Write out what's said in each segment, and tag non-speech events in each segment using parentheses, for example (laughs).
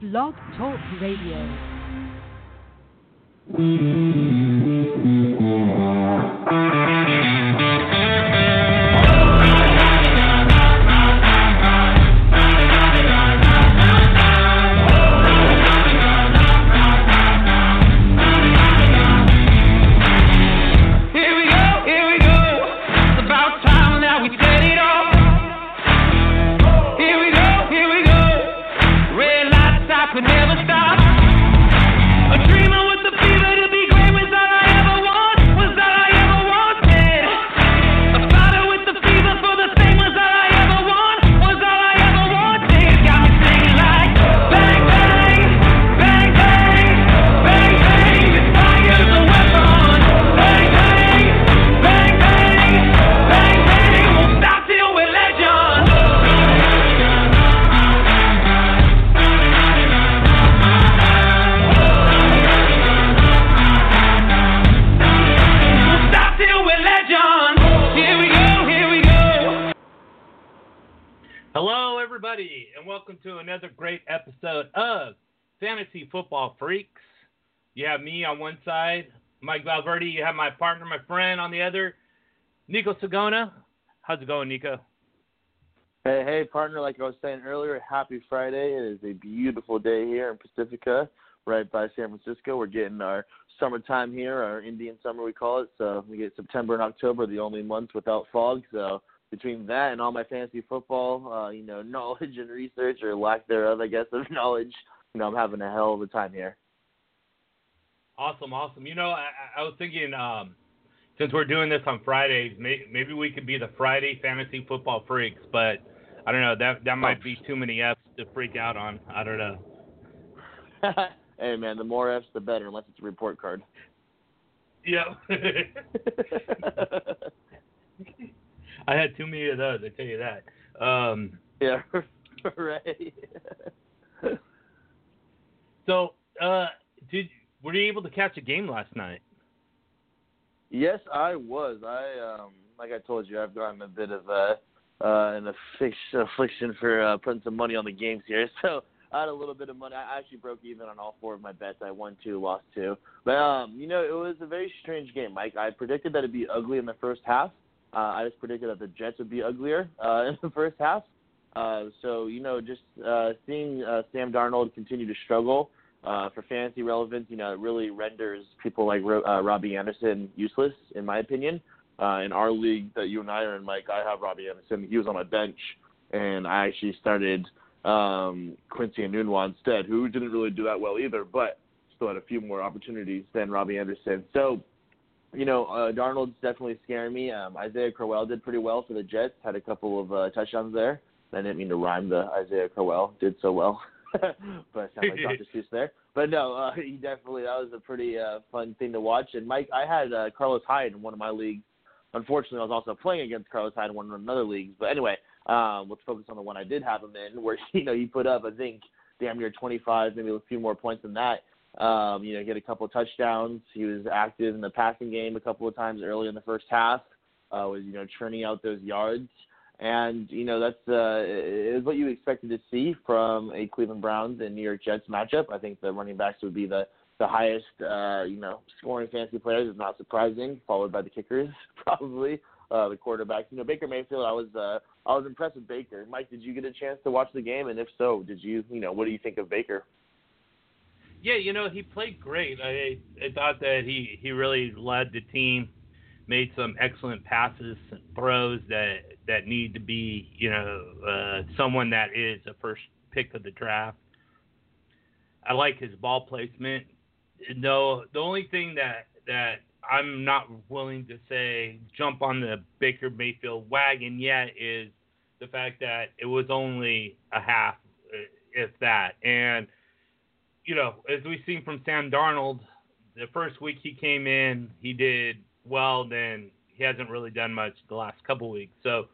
Blog Talk Radio. Mike Valverde. You have my partner, my friend, on the other, Neiko Sigona. How's it going, Neiko? Hey, hey, partner. Like I was saying earlier, happy Friday. It is a beautiful day here in Pacifica, right by San Francisco. We're getting our summertime here, our Indian summer, we call it. So we get September and October, the only months without fog. So between that and all my fantasy football, uh, you know, (laughs) knowledge and research, or lack thereof, I guess, of knowledge, you know, I'm having a hell of a time here. Awesome, awesome. You know, I, I was thinking, um, since we're doing this on Fridays, may, maybe we could be the Friday Fantasy Football Freaks, but I don't know. That that might be too many F's to freak out on. I don't know. (laughs) hey, man, the more F's, the better, unless it's a report card. Yeah. (laughs) (laughs) I had too many of those. I tell you that. Um, yeah, right. so, uh, did were you able to catch a game last night? Yes, I was. I um like I told you, I've gotten a bit of a uh an affliction, affliction for uh, putting some money on the games here. (laughs) So I had a little bit of money. I actually broke even on all four of my bets. I won two, lost two. But um, you know, it was a very strange game, Mike. I predicted that it'd be ugly in the first half. Uh, I just predicted that the Jets would be uglier uh, (laughs) in the first half. Uh, so you know, just uh, seeing uh, Sam Darnold continue to struggle uh, for fantasy relevance, you know, it really renders people like uh, Robbie Anderson useless, in my opinion. Uh, in our league that you and I are in, Mike, I have Robbie Anderson. He was on my bench, and I actually started um, Quincy Enunwa instead, who didn't really do that well either, but still had a few more opportunities than Robbie Anderson. So, you know, uh, Darnold's definitely scaring me. Um, Isaiah Crowell did pretty well for the Jets, had a couple of uh, touchdowns there. I didn't mean to rhyme the Isaiah Crowell, did so well. (laughs) (laughs) but sound like Dr. Seuss there. But no, uh, (laughs) he definitely that was a pretty uh, fun thing to watch. And Mike, I had uh, Carlos Hyde in one of my leagues. Unfortunately, I was also playing against Carlos Hyde in one of another leagues. But anyway, um, let's focus on the one I did have him in, (laughs) where you know he put up I think damn near 25, maybe a few more points than that. Um, you know, he had a couple of touchdowns. He was active in the passing game a couple of times early in the first half. Uh, was you know churning out those yards. And you know that's uh, is what you expected to see from a Cleveland Browns and New York Jets matchup. I think the running backs would be the the highest uh, you know scoring fantasy players. Is not surprising, followed by the kickers (laughs) probably. Uh, the quarterbacks. You know Baker Mayfield. I was uh, I was impressed with Baker. Mike, did you get a chance to watch the game? And if so, did you you know what do you think of Baker? Yeah, you know he played great. I I thought that he he really led the team, made some excellent passes, and throws that that need to be you know uh, someone that is a first pick of the draft. I like his ball placement. No, the only thing that that I'm not willing to say jump on the Baker Mayfield wagon yet is the fact that it was only a half, if that, and you know, as we've seen from Sam Darnold, the first week he came in, he did well. Then he hasn't really done much the last couple weeks. So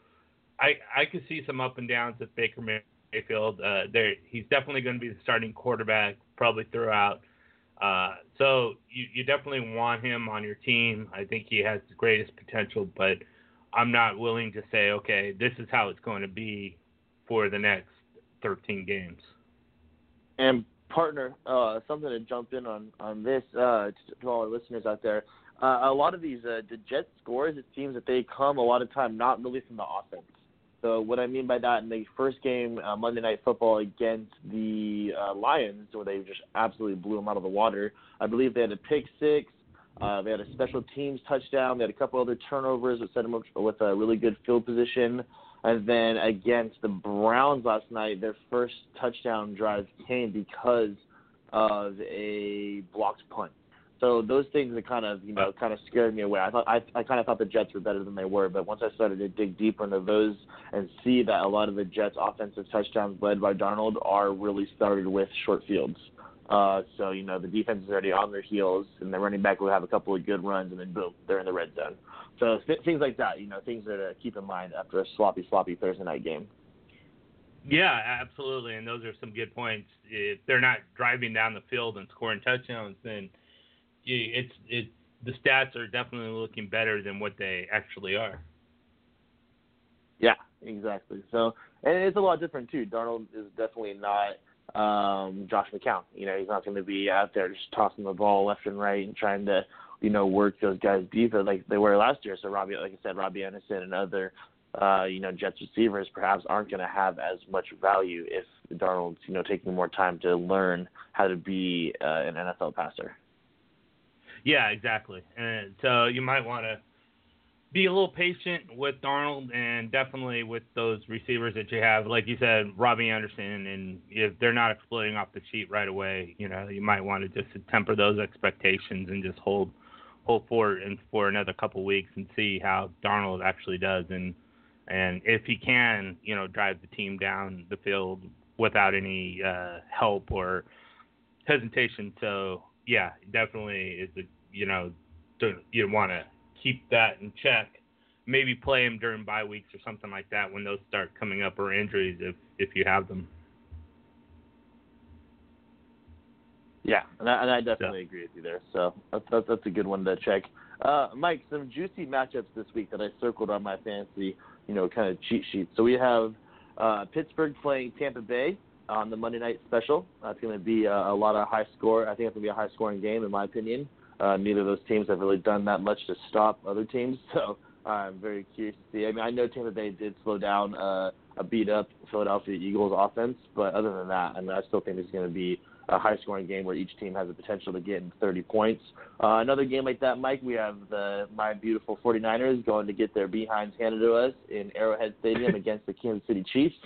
I I could see some up and downs with Baker Mayfield. Uh, there, he's definitely going to be the starting quarterback probably throughout. Uh, so you you definitely want him on your team. I think he has the greatest potential, but I'm not willing to say okay, this is how it's going to be for the next 13 games. And partner, uh, something to jump in on on this uh, to, to all our listeners out there. Uh, a lot of these uh, the Jets scores, it seems that they come a lot of time not really from the offense. So what I mean by that, in the first game, uh, Monday Night Football against the uh, Lions, where they just absolutely blew them out of the water. I believe they had a pick six. Uh, they had a special teams touchdown. They had a couple other turnovers that set them up with a really good field position. And then against the Browns last night, their first touchdown drive came because of a blocked punt. So those things that kind of you know kind of scared me away. I thought I I kind of thought the Jets were better than they were, but once I started to dig deeper into those and see that a lot of the Jets' offensive touchdowns led by Darnold are really started with short fields. Uh, so you know the defense is already on their heels, and the running back will have a couple of good runs, and then boom, they're in the red zone. So th- things like that, you know, things that to keep in mind after a sloppy, sloppy Thursday night game. Yeah, absolutely, and those are some good points. If they're not driving down the field and scoring touchdowns, then it's it the stats are definitely looking better than what they actually are. Yeah, exactly. So, and it's a lot different too. Darnold is definitely not um Josh McCown. You know, he's not going to be out there just tossing the ball left and right and trying to, you know, work those guys deep like they were last year. So Robbie, like I said, Robbie Anderson and other, uh, you know, Jets receivers perhaps aren't going to have as much value if Darnold's, you know, taking more time to learn how to be uh, an NFL passer. Yeah, exactly. And so you might want to be a little patient with Darnold and definitely with those receivers that you have. Like you said, Robbie Anderson, and if they're not exploding off the sheet right away, you know, you might want to just temper those expectations and just hold hold for and for another couple weeks and see how Darnold actually does and and if he can, you know, drive the team down the field without any uh, help or hesitation. So yeah, definitely is a you know you want to keep that in check. Maybe play him during bye weeks or something like that when those start coming up or injuries if if you have them. Yeah, and I, and I definitely agree with you there. So that's, that's that's a good one to check. Uh, Mike, some juicy matchups this week that I circled on my fancy, you know, kind of cheat sheet. So we have uh, Pittsburgh playing Tampa Bay on the Monday night special. That's going to be a, a lot of high score. I think it's going to be a high scoring game in my opinion. Uh, neither of those teams have really done that much to stop other teams, (laughs) so I'm very curious to see. I mean, I know Tampa Bay did slow down uh, a beat up Philadelphia Eagles offense, but other than that, I mean, I still think it's going to be a high scoring game where each team has the potential to get 30 points. Uh, another game like that, Mike, we have the my beautiful 49ers going to get their behinds handed to us in Arrowhead Stadium (laughs) against the Kansas City Chiefs.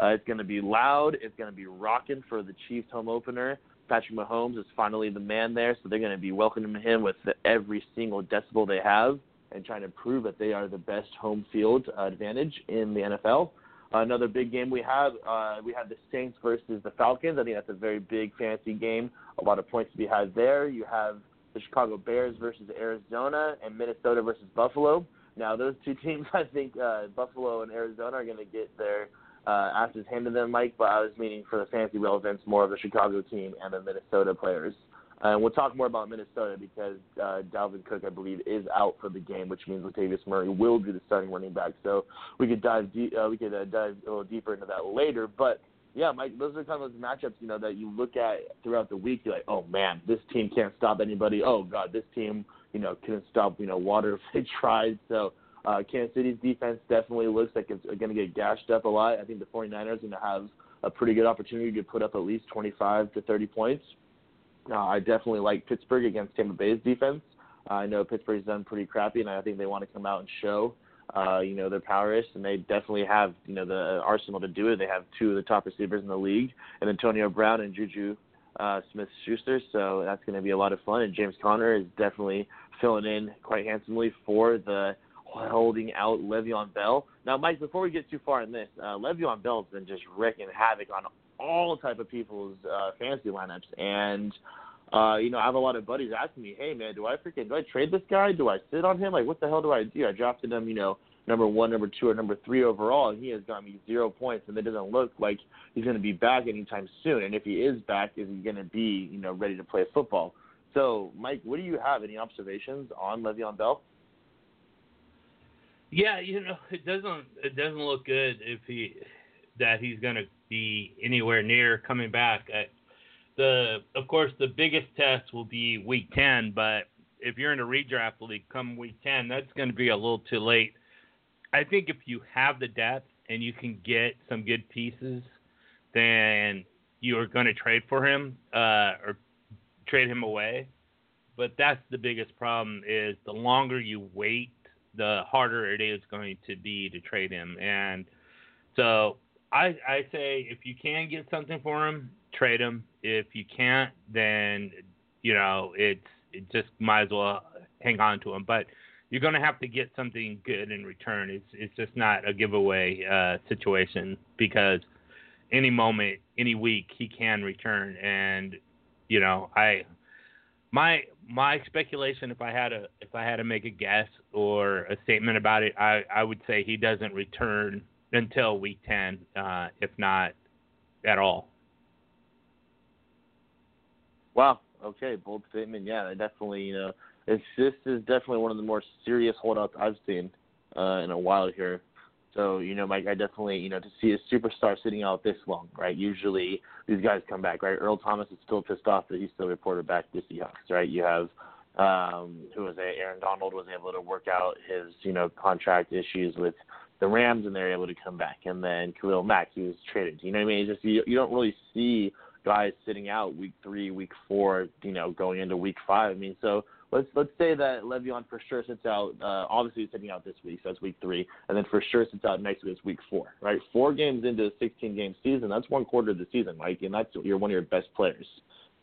Uh, it's going to be loud. It's going to be rocking for the Chiefs home opener. Patrick Mahomes is finally the man there, so they're going to be welcoming him with every single decibel they have and trying to prove that they are the best home field uh, advantage in the NFL. Uh, another big game we have, uh, we have the Saints versus the Falcons. I think that's a very big fantasy game. A lot of points to be had there. You have the Chicago Bears versus Arizona and Minnesota versus Buffalo. Now, those two (laughs) teams, I think uh, Buffalo and Arizona are going to get their uh, hand handed them, Mike, but I was meaning for the fantasy relevance more of the Chicago team and the Minnesota players. And uh, we'll talk more about Minnesota because uh, Dalvin Cook, I believe, is out for the game, which means Latavius Murray will be the starting running back. So we could dive de- uh, we could uh, dive a little deeper into that later. But yeah, Mike, those are kind of those matchups you know that you look at throughout the week. You're like, oh man, this team can't stop anybody. Oh god, this team you know couldn't stop you know water if they (laughs) tried. So uh, Kansas City's defense definitely looks like it's going to get gashed up a lot. I think the 49ers are going to have a pretty good opportunity to put up at least 25 to 30 points. Uh, I definitely like Pittsburgh against Tampa Bay's defense. Uh, I know Pittsburgh's done pretty crappy, and I think they want to come out and show, uh, you know, their prowess, and they definitely have, you know, the arsenal to do it. They have two of the top receivers in the league, and Antonio Brown and Juju uh, Smith-Schuster, so that's going to be a lot of fun. And James Conner is definitely filling in quite handsomely for the holding out Le'Veon Bell. Now, Mike, before we get too far in this, uh, Le'Veon Bell's been just wreaking havoc on all type of people's uh, fantasy lineups, and uh, you know, I have a lot of buddies asking me, "Hey, man, do I freaking do I trade this guy? Do I sit on him? Like, what the hell do I do? I drafted him, you know, number one, number two, or number three overall, and he has got me zero points, and it doesn't look like he's going to be back anytime soon. And if he is back, is he going to be, you know, ready to play football? So, Mike, what do you have? Any observations on Le'Veon Bell? Yeah, you know, it doesn't it doesn't look good if he that he's going to be anywhere near coming back. I, the of course the biggest test will be week ten, but if you're in a redraft league come week ten, that's going to be a little too late. I think if you have the depth and you can get some good pieces, then you are going to trade for him uh, or trade him away. But that's the biggest problem is the longer you wait, the harder it is going to be to trade him. And so I I say if you can get something for him, trade him. If you can't, then you know it's it just might as well hang on to him. But you're going to have to get something good in return. It's it's just not a giveaway uh, situation because any moment, any week, he can return. And you know, I my my speculation, if I had a if I had to make a guess or a statement about it, I I would say he doesn't return until week ten, uh, if not at all. Wow. Okay, bold statement. Yeah, definitely. You know, it's this is definitely one of the more serious holdouts I've seen uh, in a while here. So, you know, Mike, I definitely, you know, to see a superstar sitting out this long, right? Usually these guys come back, right? Earl Thomas is still pissed off that he's still reported back to Seahawks, right? You have um who was it? Aaron Donald was able to work out his, you know, contract issues with the Rams and they're able to come back. And then Khalil Mack, he was traded. You know what I mean? It's just you, you don't really see guys sitting out week three, week four, you know, going into week five. I mean, so let's let's say that Le'Veon for sure sits out. Uh, obviously, he's sitting out this week, so that's week three, and then for sure sits out next week. It's week four, right? Four games into a 16 game season, that's one quarter of the season, Mike, and that's you're one of your best players.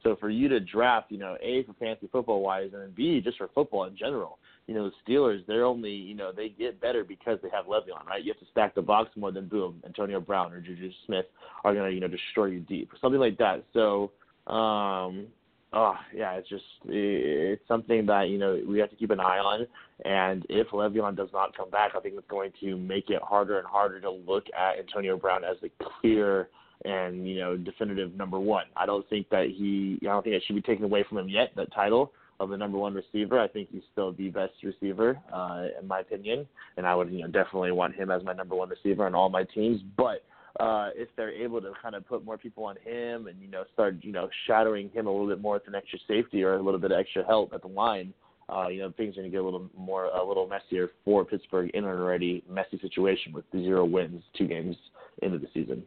So for you to draft, you know, a for fantasy football wise, and then b just for football in general, you know, the Steelers they're only you know they get better because they have Le'Veon, right? You have to stack the box more than boom, Antonio Brown or Juju Smith are gonna you know destroy you deep, something like that. So um, oh yeah, it's just it's something that you know we have to keep an eye on. And if Le'Veon does not come back, I think it's going to make it harder and harder to look at Antonio Brown as the clear and you know definitive number one. I don't think that he, I don't think it should be taken away from him yet. That title of the number one receiver, I think he's still the best receiver uh, in my opinion, and I would you know definitely want him as my number one receiver on all my teams, but uh, if they're able to kind of put more people on him and you know start you know shadowing him a little bit more with an extra safety or a little bit of extra help at the line, uh, you know things are going to get a little more a little messier for Pittsburgh in an already messy situation with zero wins, two games into the season.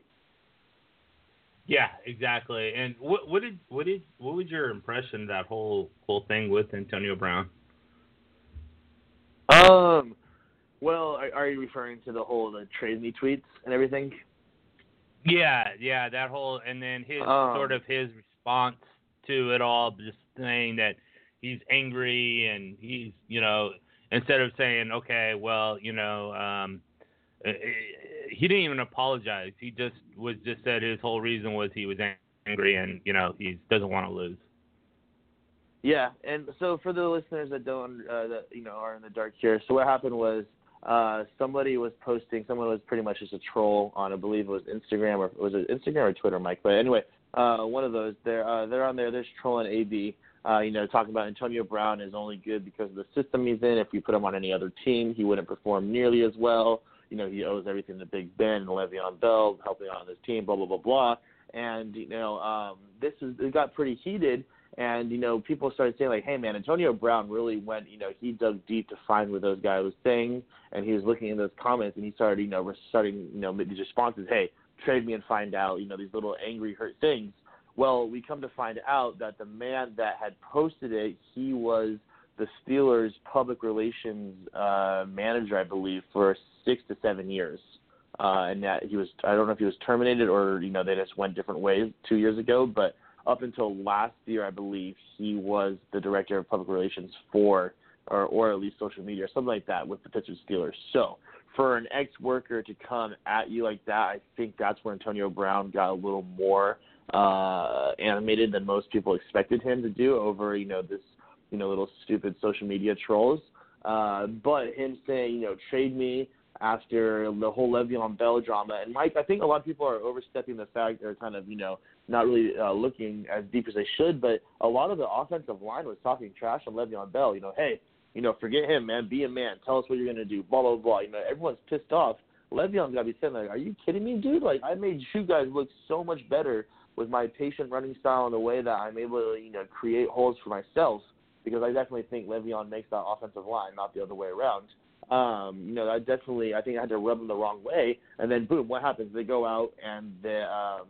Yeah, exactly. And what what did what did what was your impression of that whole whole thing with Antonio Brown? Um, well, are, are you referring to the whole the trade me tweets and everything? Yeah, yeah, that whole and then his Um, sort of his response to it all, just saying that he's angry and he's you know instead of saying okay, well you know um, uh, he didn't even apologize. He just was just said his whole reason was he was angry and you know he doesn't want to lose. Yeah, and so for the listeners that don't, uh, that you know, are in the dark here, so what happened was uh, somebody was posting. Someone was pretty much just a troll on, I believe it was Instagram or was it Instagram or Twitter, Mike? But anyway, uh, one of those. They're uh, they're on there. They're trolling AB. Uh, you know, talking about Antonio Brown is only good because of the system he's in. If you put him on any other team, he wouldn't perform nearly as well. You know, he owes everything to Big Ben and Le'Veon Bell helping out on his team. Blah blah blah blah. And you know, um, this is it got pretty heated. And you know, people started saying like, "Hey, man, Antonio Brown really went. You know, he dug deep to find what those guys was saying, and he was looking in those comments, and he started, you know, starting, you know, these responses. Hey, trade me and find out. You know, these little angry, hurt things. Well, we come to find out that the man that had posted it, he was the Steelers' public relations uh, manager, I believe, for six to seven years. Uh, and that he was, I don't know if he was terminated or, you know, they just went different ways two years ago, but up until last year, I believe he was the director of public relations for, or or at least social media or something like that with the Pittsburgh Steelers. So for an ex-worker to come at you like that, I think that's where Antonio Brown got a little more uh, animated than most people expected him to do over, you know, this, you know, little stupid social media trolls. Uh, but him saying, you know, trade me after the whole Le'Veon Bell drama. And Mike, I think a lot of people are overstepping the fact they're kind of, you know, not really uh, looking as deep as they should. But a lot of the offensive line was talking trash on Le'Veon Bell. You know, hey, you know, forget him, man. Be a man. Tell us what you're gonna do. Blah blah blah. You know, everyone's pissed off. Le'Veon's gotta be saying like, are you kidding me, dude? Like, I made you guys look so much better with my patient running style and the way that I'm able to, you know, create holes for myself, because I definitely think Le'Veon makes that offensive line, not the other way around. Um, you know, I definitely I think I had to rub them the wrong way, and then boom, what happens? They go out and they, um,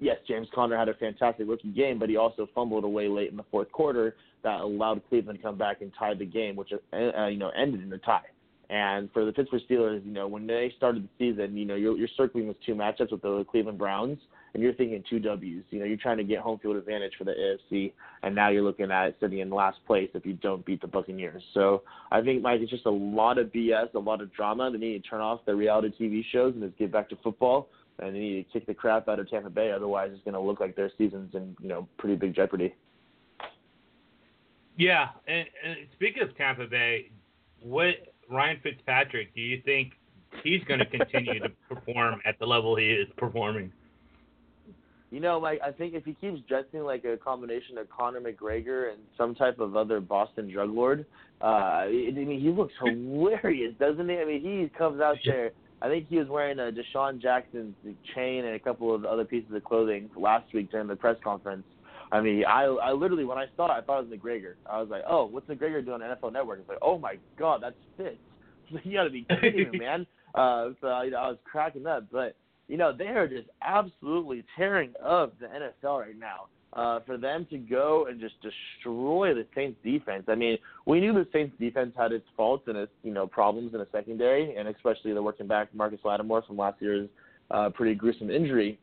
yes, James Conner had a fantastic rookie game, but he also fumbled away late in the fourth quarter that allowed Cleveland to come back and tie the game, which uh, you know ended in a tie. And for the Pittsburgh Steelers, you know, when they started the season, you know, you're, you're circling with two matchups with the Cleveland Browns, and you're thinking two W's. You know, you're trying to get home field advantage for the AFC, and now you're looking at sitting in last place if you don't beat the Buccaneers. So I think, Mike, it's just a lot of BS, a lot of drama. They need to turn off the reality TV shows and just get back to football. And they need to kick the crap out of Tampa Bay. Otherwise, it's going to look like their season's in you know pretty big jeopardy. Yeah, and, and speaking of Tampa Bay, what Ryan Fitzpatrick, do you think he's going to continue to (laughs) perform at the level he is performing? You know, like I think if he keeps dressing like a combination of Conor McGregor and some type of other Boston drug lord, uh, I mean, he looks hilarious, doesn't he? I mean, he comes out there. I think he was wearing a DeSean Jackson's chain and a couple of other pieces of clothing last week during the press conference. I mean, I I literally when I saw it, I thought it was McGregor. I was like, oh, what's McGregor doing on NFL Network? It's like, oh my god, that's Fitz. (laughs) you got to be kidding me, (laughs) man. Uh, so you know, I was cracking up, but you know they are just absolutely tearing up the NFL right now. Uh, for them to go and just destroy the Saints defense. I mean, we knew the Saints defense had its faults and its you know problems in a secondary, and especially the working back Marcus Lattimore from last year's uh, pretty gruesome injury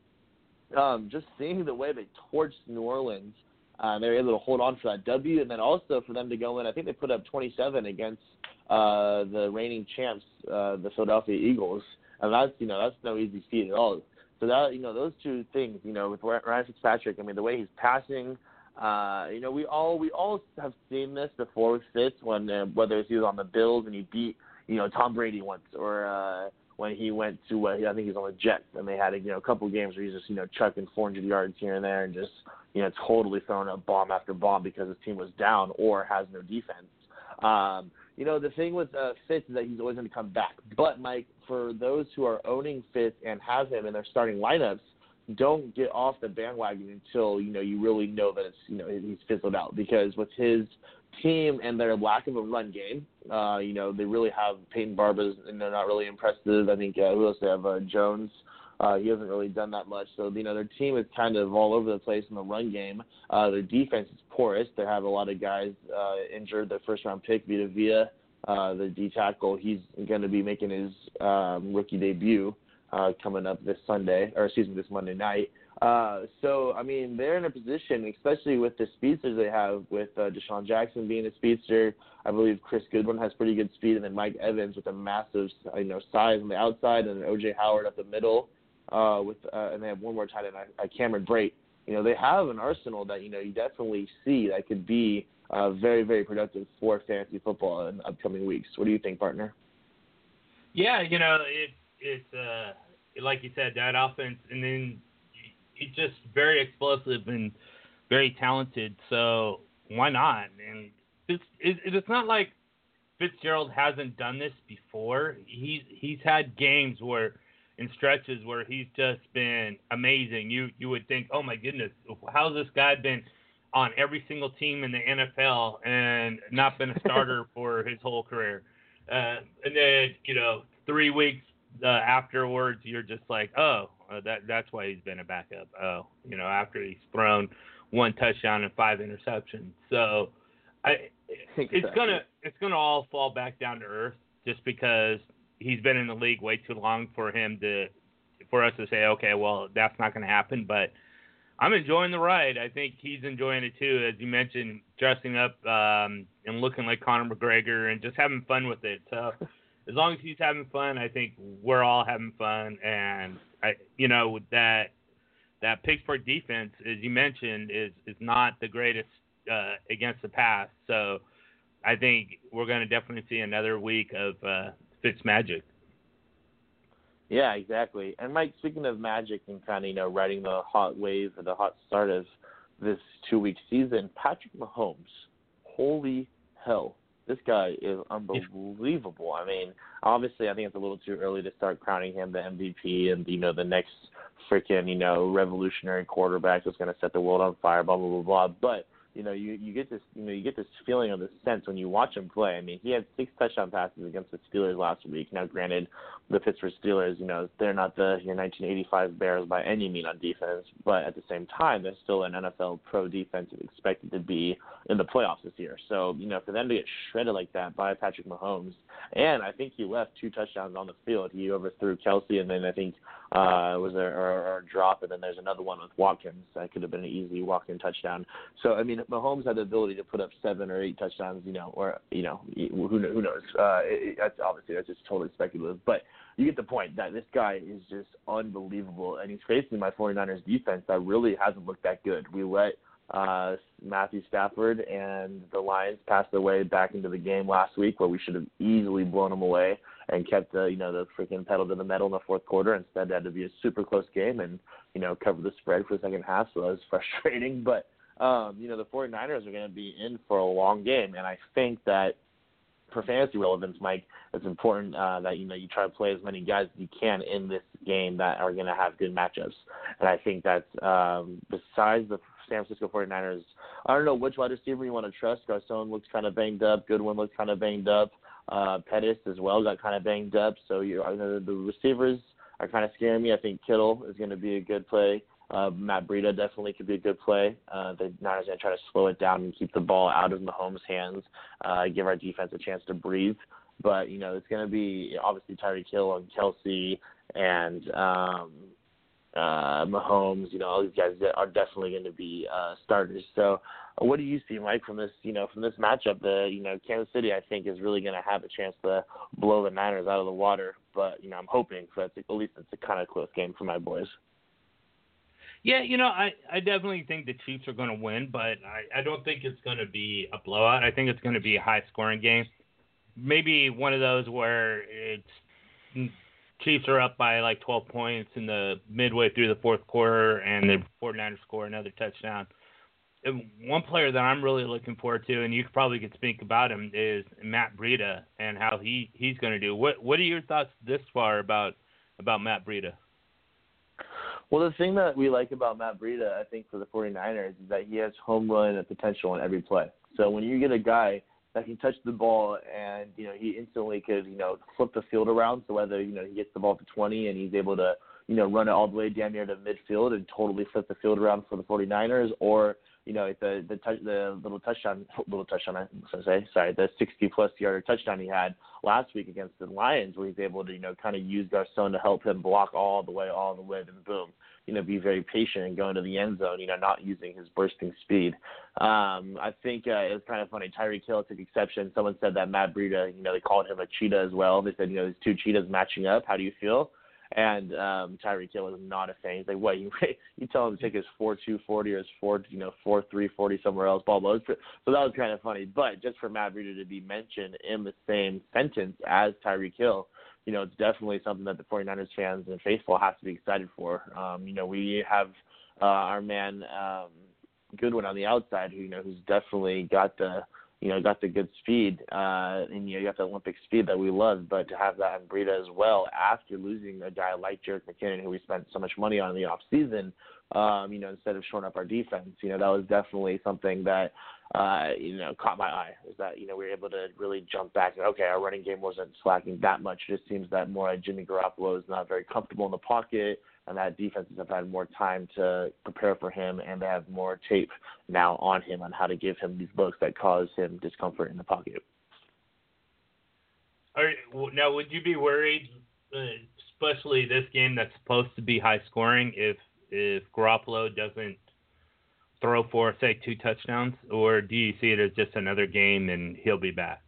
um, just seeing the way they torched New Orleans, uh, they were able to hold on for that W, and then also for them to go in. I think they put up 27 against uh, the reigning champs, uh, the Philadelphia Eagles, and that's you know that's no easy feat at all. So that you know those two things, you know, with Ryan Fitzpatrick, I mean the way he's passing. Uh, you know, we all we all have seen this before with Fitz when uh, whether he was on the Bills and he beat you know Tom Brady once, or uh, when he went to uh, I think he was on the Jets and they had a, you know a couple games where he's just you know chucking 400 yards here and there and just you know totally throwing up bomb after bomb because his team was down or has no defense. Um, you know the thing with uh, Fitz is that he's always going to come back. But Mike, for those who are owning Fitz and have him in their starting lineups, don't get off the bandwagon until you know you really know that it's you know he's fizzled out because with his team and their lack of a run game. Uh, you know, they really have Peyton Barber's, and they're not really impressive. I think uh, who else they have? Uh, Jones. Uh, he hasn't really done that much. So you know, their team is kind of all over the place in the run game. Uh, their defense is porous. They have a lot of guys uh, injured. Their first round pick, Vita Vea, uh, the D tackle, he's going to be making his um, rookie debut uh, coming up this Sunday, or excuse me, this Monday night. Uh, so I mean, they're in a position, especially with the speedsters they have, with uh, DeSean Jackson being a speedster. I believe Chris Godwin has pretty good speed, and then Mike Evans with a massive, you know, size on the outside, and then OJ Howard up the middle. Uh, with uh, and they have one more tight end, uh, Cameron Brate. You know, they have an arsenal that you know you definitely see that could be uh, very, very productive for fantasy football in upcoming weeks. What do you think, partner? Yeah, you know, it it's uh, like you said, that offense, and then he's just very explosive and very talented. So why not? And it's it's not like Fitzgerald hasn't done this before. He's he's had games where in stretches where he's just been amazing. You you would think, oh my goodness, how's this guy been on every single team in the NFL and not been a (laughs) starter for his whole career? Uh, and then you know three weeks uh, afterwards, you're just like, oh, uh, that that's why he's been a backup. Oh, you know, after he's thrown one touchdown and five interceptions. So, I it's gonna it's gonna all fall back down to earth just because he's been in the league way too long for him to for us to say, okay, well, that's not going to happen. But I'm enjoying the ride. I think he's enjoying it too, as you mentioned, dressing up um, and looking like Conor McGregor and just having fun with it. So as long as he's having fun, I think we're all having fun. And I, you know, that that Pittsburgh defense, as you mentioned, is is not the greatest uh, against the pass. So I think we're going to definitely see another week of uh, Fitz magic. Yeah, exactly. And Mike, speaking of magic and kind of you know riding the hot wave or the hot start of this two week season, Patrick Mahomes, holy hell, This guy is unbelievable. I mean, obviously, I think it's a little too early to start crowning him the MVP and you know the next freaking you know revolutionary quarterback that's going to set the world on fire. Blah blah blah blah. But you know, you you get this you know you get this feeling of this sense when you watch him play. I mean, he had six touchdown passes against the Steelers last week. Now, granted, the Pittsburgh Steelers, you know, they're not the your 1985 Bears by any mean on defense, but at the same time, they're still an NFL pro defense expected to be in the playoffs this year. So, you know, for them to get shredded like that by Patrick Mahomes, and I think he left two touchdowns on the field. He overthrew Kelce, and then I think uh was there or, a drop, and then there's another one with Watkins that could have been an easy walk-in touchdown. So, I mean, Mahomes had the ability to put up seven or eight touchdowns, you know, or you know, who who knows? Uh, it, that's obviously that's just totally speculative, but you get the point that this guy is just unbelievable, and he's facing my 49ers defense that really hasn't looked that good. We let uh, Matthew Stafford and the Lions passed their way back into the game last week, where we should have easily blown them away and kept the you know the freaking pedal to the metal in the fourth quarter. Instead, it had to be a super close game and you know cover the spread for the second half. So that was (laughs) frustrating, but um, you know, the 49ers are going to be in for a long game. And I think that for fantasy relevance, Mike, it's important uh, that, you know, you try to play as many guys as you can in this game that are going to have good matchups. And I think that um, besides the San Francisco 49ers, I don't know which wide receiver you want to trust. Garcon looks kind of banged up. Goodwin looks kind of banged up. Uh, Pettis as well got kind of banged up. So you know, the receivers are kind of scaring me. I think Kittle is going to be a good play. Uh, Matt Breida definitely could be a good play. Uh, the Niners are going to try to slow it down and keep the ball out of Mahomes' hands, uh, give our defense a chance to breathe. But you know, it's going to be obviously Tyreek Hill and Kelce and um, uh, Mahomes. You know, all these guys are definitely going to be uh, starters. So, what do you see, Mike, from this? You know, from this matchup? The you know, Kansas City, I think, is really going to have a chance to blow the Niners out of the water. But you know, I'm hoping for at least it's a kind of close game for my boys. Yeah, you know, I, I definitely think the Chiefs are going to win, but I, I don't think it's going to be a blowout. I think it's going to be a high scoring game. Maybe one of those where it's Chiefs are up by like 12 points in the midway through the fourth quarter, and the 49ers score another touchdown. And one player that I'm really looking forward to, and you probably could speak about him, is Matt Breida and how he he's going to do. What What are your thoughts this far about about Matt Breida? Well, the thing that we like about Matt Breida, I think, for the 49ers is that he has home run potential on every play. So when you get a guy that can touch the ball and, you know, he instantly could, you know, flip the field around. So whether, you know, he gets the ball to 20 and he's able to, you know, run it all the way down near to midfield and totally flip the field around for the 49ers or you know, the the touch, the little touchdown, (laughs) little touchdown, I was gonna say, sorry, the 60 plus yard touchdown he had last week against the Lions, where he's able to, you know, kind of use Garcon to help him block all the way, all the way, then boom, you know, be very patient and go into the end zone, you know, not using his bursting speed. Um, I think uh, it was kind of funny. Tyreek Hill took exception. Someone said that Matt Breida, you know, they called him a cheetah as well. They said, you know, these two cheetahs matching up. How do you feel? And um, Tyreek Hill is not a fan. He's like, what? You (laughs) you tell him to take his four two forty or his four you know four three forty somewhere else, Blah blah. So that was kind of funny. But just for Matt Breida to be mentioned in the same sentence as Tyreek Hill, you know, it's definitely something that the 49ers fans and faithful have to be excited for. Um, you know, we have uh, our man um, Goodwin on the outside, who you know, who's definitely got the you know, got the good speed, uh, and you know, you got the Olympic speed that we love. But to have that in Breida as well, after losing a guy like Jerick McKinnon, who we spent so much money on in the off season, um, you know, instead of shoring up our defense, you know, that was definitely something that, uh, you know, caught my eye. Is that you know we were able to really jump back and okay, our running game wasn't slacking that much. It just seems that more like Jimmy Garoppolo is not very comfortable in the pocket and that defenses have had more time to prepare for him and they have more tape now on him on how to give him these looks that cause him discomfort in the pocket. Are, now, would you be worried, uh, especially this game that's supposed to be high scoring, if if Garoppolo doesn't throw for say two touchdowns, or do you see it as just another game and he'll be back?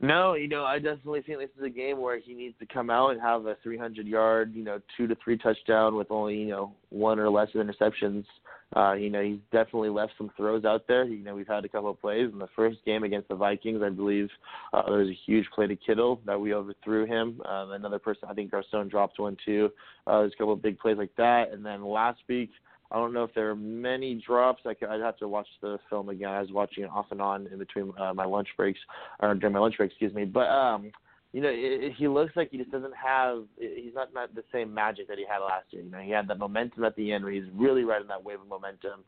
No, you know, I definitely think this is a game where he needs to come out and have a 300 yard, you know, two to three touchdown with only, you know, one or less interceptions. Uh, you know, he's definitely left some throws out there. You know, we've had a couple of plays in the first game against the Vikings. I believe uh, there was a huge play to Kittle that we overthrew him. Um, another person, I think Garcon dropped one too. Uh, there's a couple of big plays like that. And then last week, I don't know if there are many drops. I could, I'd have to watch the film again. I was watching it off and on in between uh, my lunch breaks, or during my lunch break, excuse me. But um, you know, it, it, he looks like he just doesn't have. He's not not the same magic that he had last year. You know, he had that momentum at the end where he's really riding that wave of momentum.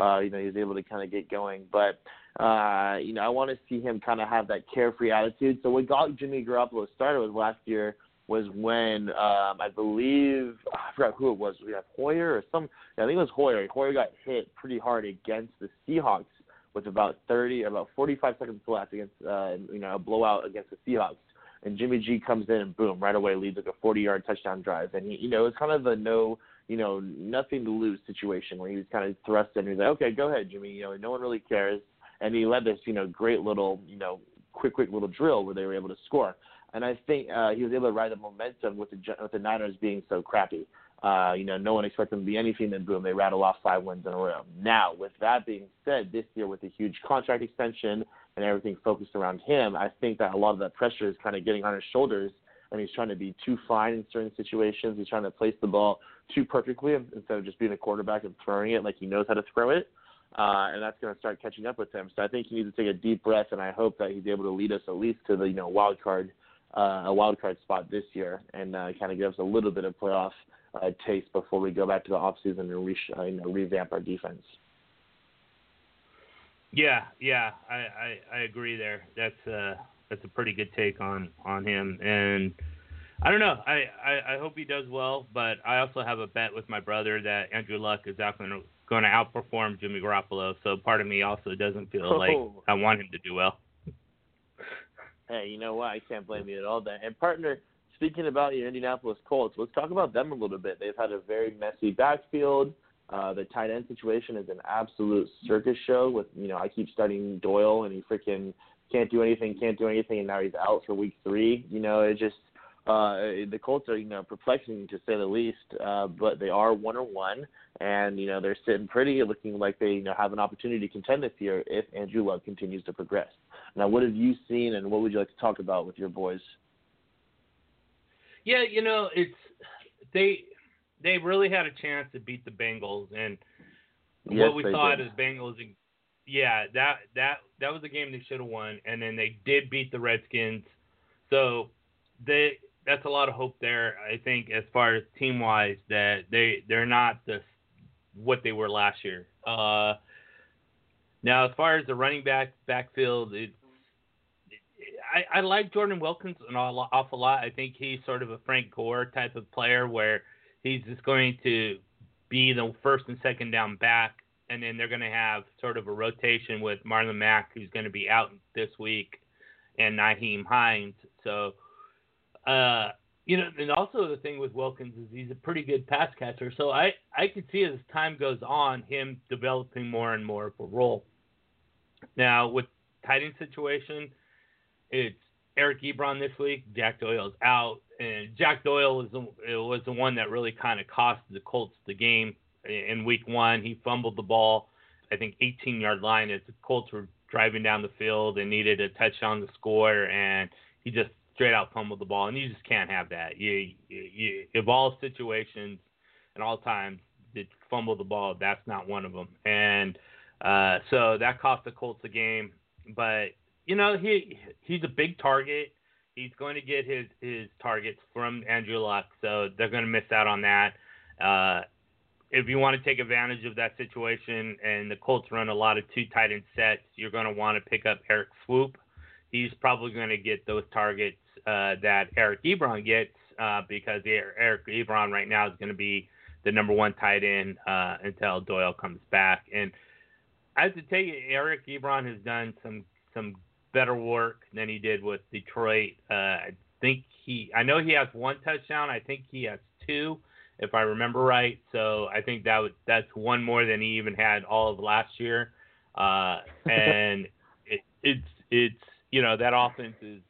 Uh, you know, he was able to kind of get going. But uh, you know, I want to see him kind of have that carefree attitude. So what got Jimmy Garoppolo started was last year was when um, I believe I forgot who it was. We have Hoyer or some. I think it was Hoyer. Hoyer got hit pretty hard against the Seahawks with about 30, about 45 seconds left against uh, you know a blowout against the Seahawks and Jimmy G comes in and boom, right away leads like a 40-yard touchdown drive. And he, you know, it's kind of a no, you know, nothing to lose situation where he was kind of thrust in. He's like, okay, go ahead, Jimmy. You know, no one really cares. And he led this, you know, great little, you know, quick, quick little drill where they were able to score. And I think uh, he was able to ride the momentum with the with the Niners being so crappy. Uh, you know, no one expected them to be anything, and boom, they rattle off five wins in a row. Now, with that being said, this year with a huge contract extension and everything focused around him, I think that a lot of that pressure is kind of getting on his shoulders, and he's trying to be too fine in certain situations. He's trying to place the ball too perfectly instead of just being a quarterback and throwing it like he knows how to throw it. Uh, and that's going to start catching up with him. So I think he needs to take a deep breath, and I hope that he's able to lead us at least to the you know wild card, uh, a wild card spot this year, and uh, kind of give us a little bit of playoff uh, taste before we go back to the off season and re- uh, you know, revamp our defense. Yeah, yeah, I, I, I agree there. That's uh that's a pretty good take on on him, and I don't know. I, I, I hope he does well, but I also have a bet with my brother that Andrew Luck is out going to going to outperform Jimmy Garoppolo. So part of me also doesn't feel oh. like I want him to do well. Hey, you know what? I can't blame you at all. Then, and partner, speaking about your Indianapolis Colts, let's talk about them a little bit. They've had a very messy backfield. Uh, the tight end situation is an absolute circus show. With you know, I keep studying Doyle, and he freaking can't do anything, can't do anything, and now he's out for week three. You know, it just uh, the Colts are you know perplexing to say the least. Uh, but they are one or one, and you know they're sitting pretty, looking like they you know have an opportunity to contend this year if Andrew Luck continues to progress. Now, what have you seen, and what would you like to talk about with your boys? Yeah, you know, it's they they really had a chance to beat the Bengals, and yes, what we saw did. as Bengals, yeah, that that that was a game they should have won, and then they did beat the Redskins, so they that's a lot of hope there. I think as far as team wise, that they they're not the what they were last year. Uh, now, as far as the running back backfield, it, I, I like Jordan Wilkins an awful lot. I think he's sort of a Frank Gore type of player where he's just going to be the first and second down back, and then they're going to have sort of a rotation with Marlon Mack, who's going to be out this week, and Nyheim Hines. So, uh, you know, and also the thing with Wilkins is he's a pretty good pass catcher. So I I could see as time goes on him developing more and more of a role. Now with tight end situation it's Eric Ebron this week. Jack Doyle's out, and Jack Doyle was the, was the one that really kind of cost the Colts the game in Week One. He fumbled the ball, I think 18 yard line as the Colts were driving down the field and needed a touchdown to score, and he just straight out fumbled the ball, and you just can't have that. You, you, you of all situations and all times, to fumble the ball, that's not one of them, and uh, so that cost the Colts the game. But you know, he he's a big target. He's going to get his his targets from Andrew Luck, so they're going to miss out on that. Uh, if you want to take advantage of that situation, and the Colts run a lot of two tight end sets, you're going to want to pick up Erik Swoope. He's probably going to get those targets uh, that Eric Ebron gets uh, because Eric Ebron right now is going to be the number one tight end uh, until Doyle comes back. And I have to tell you, Eric Ebron has done some some better work than he did with Detroit. Uh, I think he, I know he has one touchdown. I think he has two, if I remember right. So I think that would, that's one more than he even had all of last year. Uh, (laughs) and it, it's it's you know that offense is.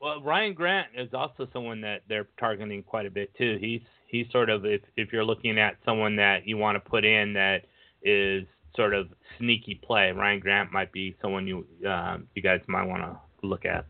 Well, Ryan Grant is also someone that they're targeting quite a bit too. He's he's sort of if if you're looking at someone that you want to put in that is sort of sneaky play. Ryan Grant might be someone you uh, you guys might want to look at.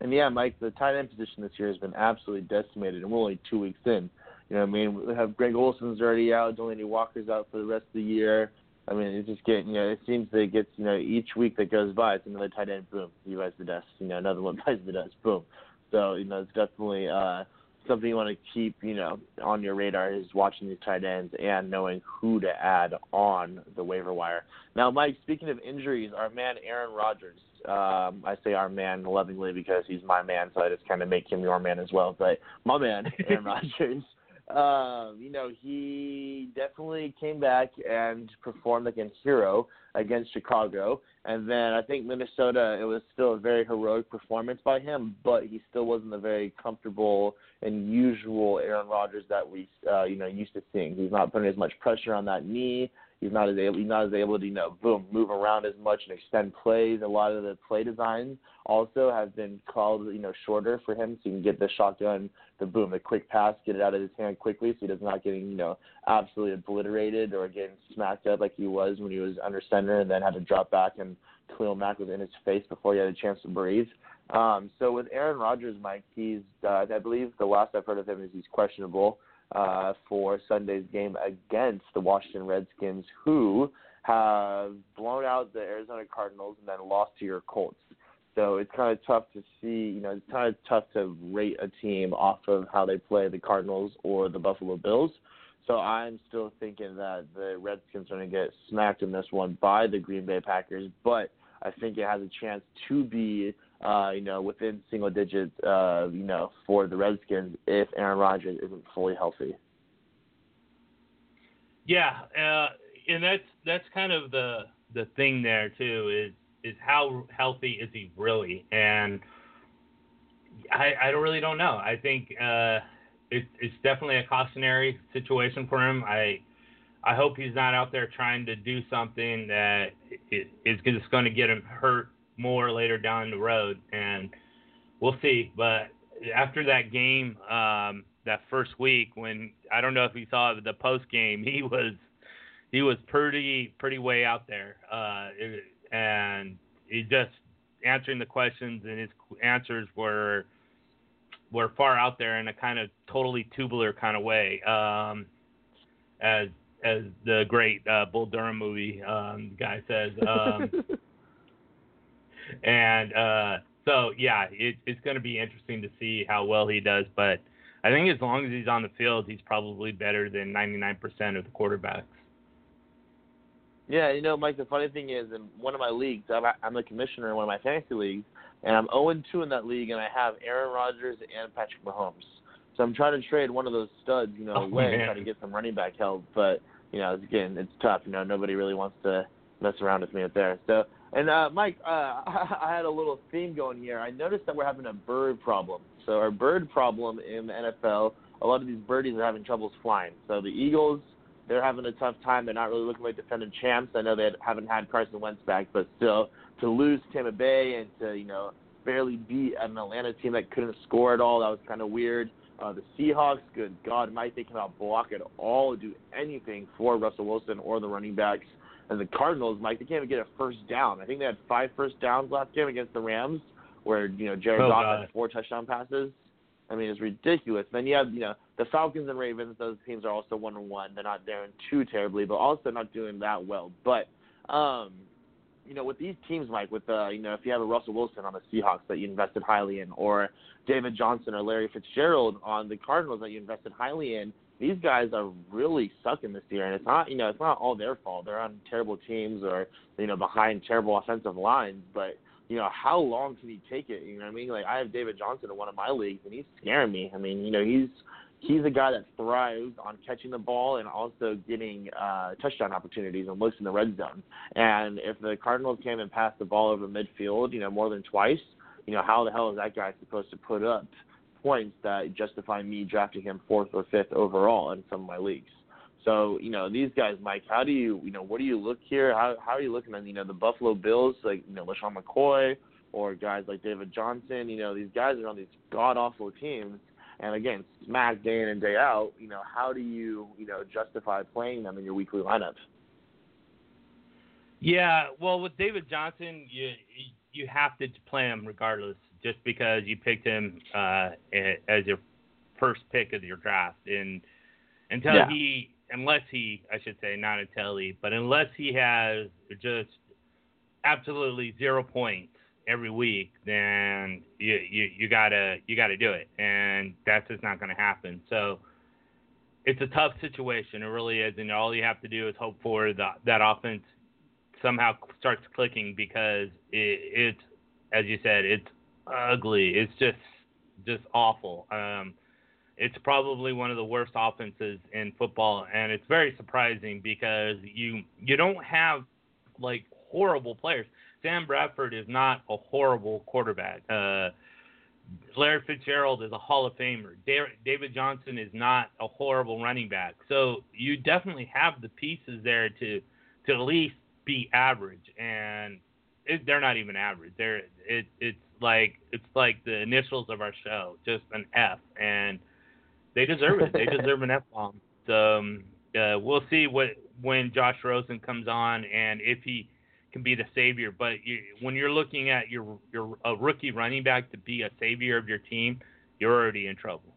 And yeah, Mike, the tight end position this year has been absolutely decimated, and we're only two weeks in. You know what I mean? We have Greg Olsen's already out. Delanie Walker's out for the rest of the year. I mean, it's just getting, you know, it seems that it gets, you know, each week that goes by, it's another tight end, boom, he buys the dust. You know, another one (laughs) buys the dust, boom. So, you know, it's definitely uh, something you want to keep, you know, on your radar is watching these tight ends and knowing who to add on the waiver wire. Now, Mike, speaking of injuries, our man Aaron Rodgers, um, I say our man lovingly because he's my man, so I just kind of make him your man as well. But my man, (laughs) Aaron Rodgers, um, you know, he definitely came back and performed like a hero against Chicago. And then I think Minnesota, it was still a very heroic performance by him, but he still wasn't the very comfortable and usual Aaron Rodgers that we, uh, you know, used to seeing. He's not putting as much pressure on that knee. He's not as able, he's not as able to, you know, boom, move around as much and extend plays. A lot of the play designs also have been called, you know, shorter for him, so you can get the shotgun, the boom, the quick pass, get it out of his hand quickly, so he does not getting, you know, absolutely obliterated or getting smacked up like he was when he was under center and then had to drop back and Khalil Mack was in his face before he had a chance to breathe. Um, so with Aaron Rodgers, Mike, he's, uh, I believe the last I've heard of him is he's questionable uh, for Sunday's game against the Washington Redskins, who have blown out the Arizona Cardinals and then lost to your Colts. So it's kind of tough to see, you know, it's kind of tough to rate a team off of how they play the Cardinals or the Buffalo Bills. So I'm still thinking that the Redskins are going to get smacked in this one by the Green Bay Packers, but I think it has a chance to be uh, you know, within single digits, uh, you know, for the Redskins if Aaron Rodgers isn't fully healthy. Yeah, uh, and that's that's kind of the the thing there too is is how healthy is he really? And I I really don't know. I think uh, it, it's definitely a cautionary situation for him. I I hope he's not out there trying to do something that is just going to get him hurt more later down the road, and we'll see. But after that game, um, that first week, when I don't know if you saw the post game, (laughs) he was he was pretty pretty way out there, uh, and he just answering the questions, and his answers were were far out there in a kind of totally tubular kind of way, um, as as the great uh, Bull Durham movie um, guy says. Um, (laughs) and uh, so yeah, it, it's going to be interesting to see how well he does. But I think as long as he's on the field, he's probably better than 99% of the quarterbacks. Yeah, you know, Mike. The funny thing is, in one of my leagues, I'm, I'm a commissioner in one of my fantasy leagues, and I'm 0-2 in that league, and I have Aaron Rodgers and Patrick Mahomes. So I'm trying to trade one of those studs, you know, oh, away, man. try to get some running back help. But you know, again, it's tough. You know, nobody really wants to mess around with me up there. So and uh, Mike, uh, (laughs) I had a little theme going here. I noticed that we're having a bird problem. So our bird problem in the NFL, a lot of these birdies are having troubles flying. So the Eagles, they're having a tough time. They're not really looking like defending champs. I know they haven't had Carson Wentz back, but still to lose Tampa Bay and to you know barely beat an Atlanta team that couldn't score at all, that was kind of weird. Uh, the Seahawks, good God, Mike, they cannot block at all, do anything for Russell Wilson or the running backs. And the Cardinals, Mike, they can't even get a first down. I think they had five first downs last game against the Rams, where you know Jared Oh, Goff God. had four touchdown passes. I mean, it's ridiculous. Then you have you know the Falcons and Ravens; those teams are also one and one. They're not doing too terribly, but also not doing that well. But um, you know, with these teams, Mike, with uh, you know, if you have a Russell Wilson on the Seahawks that you invested highly in, or David Johnson or Larry Fitzgerald on the Cardinals that you invested highly in, these guys are really sucking this year, and it's not you know it's not all their fault. They're on terrible teams or you know behind terrible offensive lines, but you know how long can he take it? You know what I mean? Like I have David Johnson in one of my leagues, and he's scaring me. I mean, you know he's he's a guy that thrives on catching the ball and also getting uh, touchdown opportunities and looks in the red zone. And if the Cardinals came and passed the ball over midfield, you know more than twice, you know how the hell is that guy supposed to put up points that justify me drafting him fourth or fifth overall in some of my leagues. So, you know, these guys, Mike, how do you, you know, what do you look here? How how are you looking at, you know, the Buffalo Bills, like, you know, LeSean McCoy or guys like David Johnson, you know, these guys are on these god awful teams and again, smack day in and day out, you know, how do you, you know, justify playing them in your weekly lineups? Yeah, well, with David Johnson, you you have to play him regardless, just because you picked him uh, as your first pick of your draft, and until Yeah. he, unless he, I should say, not until he, but unless he has just absolutely zero points every week, then you you, you gotta you gotta do it, and that's just not going to happen. So it's a tough situation. It really is, and all you have to do is hope for the, that offense somehow starts clicking because it, it's, as you said, it's ugly. It's just just awful. Um, it's probably one of the worst offenses in football, and it's very surprising because you you don't have like horrible players. Sam Bradford is not a horrible quarterback. Uh, Larry Fitzgerald is a Hall of Famer. Da- David Johnson is not a horrible running back. So you definitely have the pieces there to to at least be average, and it, they're not even average. They're it, it's like it's like the initials of our show, just an F, and they deserve it. they (laughs) deserve an F bomb. So um, uh, we'll see what when Josh Rosen comes on and if he can be the savior. But you, when you're looking at your your a rookie running back to be a savior of your team, you're already in trouble.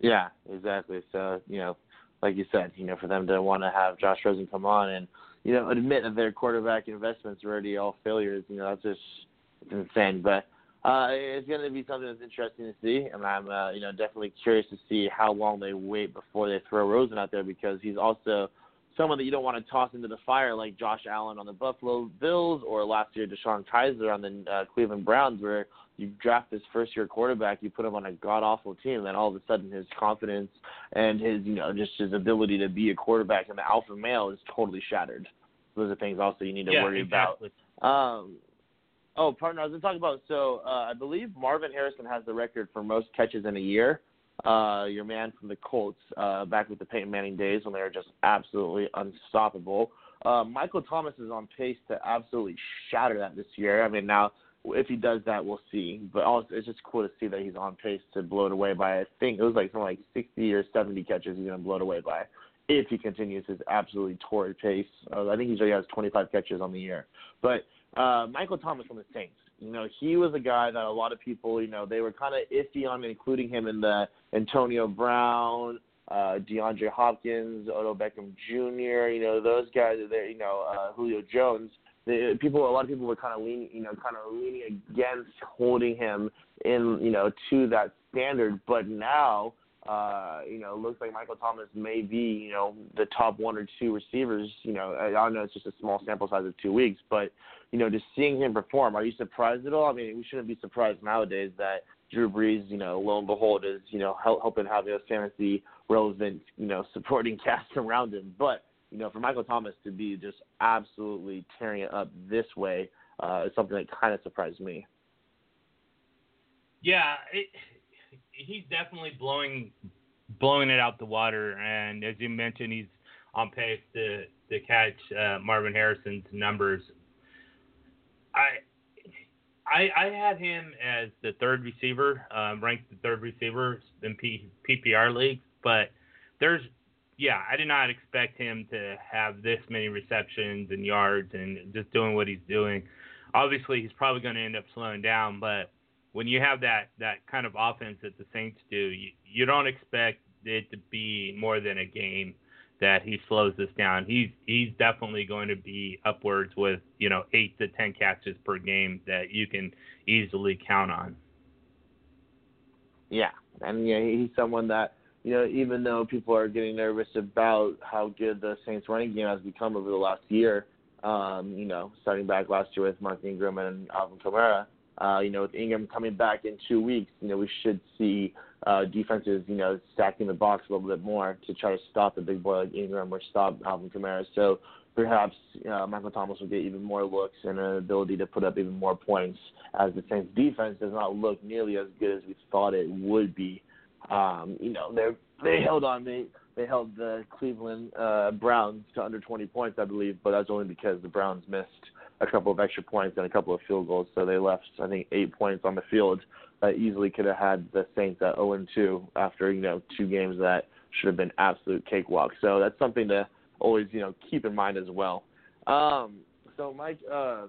Yeah, exactly. So, you know, like you said, you know, for them to want to have Josh Rosen come on and, you know, admit that their quarterback investments are already all failures, you know, that's just it's insane. But uh, it's going to be something that's interesting to see, and I'm, uh, you know, definitely curious to see how long they wait before they throw Rosen out there because he's also someone that you don't want to toss into the fire like Josh Allen on the Buffalo Bills or last year DeShone Kizer on the uh, Cleveland Browns, where you draft this first year quarterback, you put him on a god awful team, and then all of a sudden his confidence and his, you know, just his ability to be a quarterback and the alpha male is totally shattered. Those are things also you need to yeah, worry exactly. about. Um, oh, partner, I was going to talk about. So uh, I believe Marvin Harrison has the record for most catches in a year. Uh, your man from the Colts, uh, back with the Peyton Manning days when they were just absolutely unstoppable. Uh, Michael Thomas is on pace to absolutely shatter that this year. I mean, now if he does that, we'll see. But also, it's just cool to see that he's on pace to blow it away by. I think it was like something like 60 or 70 catches he's going to blow it away by if he continues his absolutely torrid pace. Uh, I think he already has 25 catches on the year. But uh, Michael Thomas from the Saints, you know, he was a guy that a lot of people, you know, they were kind of iffy on including him in the Antonio Brown, uh, DeAndre Hopkins, Odell Beckham Jr. You know, those guys. There, you know, uh, Julio Jones. The, people, a lot of people were kind of leaning, you know, kind of leaning against holding him in, you know, to that standard. But now, uh, you know, it looks like Michael Thomas may be, you know, the top one or two receivers. You know, I I know it's just a small sample size of two weeks, but you know, just seeing him perform, are you surprised at all? I mean, we shouldn't be surprised nowadays that Drew Brees, you know, lo and behold, is you know help, helping have a fantasy relevant, you know, (laughs) supporting cast around him. But you know, for Michael Thomas to be just absolutely tearing it up this way uh, is something that kind of surprised me. Yeah, it, he's definitely blowing blowing it out the water, and as you mentioned, he's on pace to to catch uh, Marvin Harrison's numbers. I. I, I had him as the third receiver, um, ranked the third receiver in P, PPR leagues, but there's, yeah, I did not expect him to have this many receptions and yards and just doing what he's doing. Obviously, he's probably going to end up slowing down, but when you have that that kind of offense that the Saints do, you, you don't expect it to be more than a game that he slows this down. He's he's definitely going to be upwards with you know eight to ten catches per game that you can easily count on. Yeah, and yeah, he's someone that you know even though people are getting nervous about how good the Saints running game has become over the last year, um, you know, starting back last year with Mark Ingram and Alvin Kamara, uh, you know, with Ingram coming back in two weeks, you know, we should see uh, defenses, you know, stacking the box a little bit more to try to stop the big boy like Ingram or stop Alvin Kamara. So perhaps uh, Michael Thomas will get even more looks and an ability to put up even more points as the Saints defense does not look nearly as good as we thought it would be. Um, you know, they they held on they they held the Cleveland uh, Browns to under 20 points, I believe, but that's only because the Browns missed a couple of extra points and a couple of field goals, so they left I think eight points on the field easily could have had the Saints at 0 2 after you know two games that should have been absolute cakewalk. So that's something to always you know keep in mind as well. Um, so Mike, uh,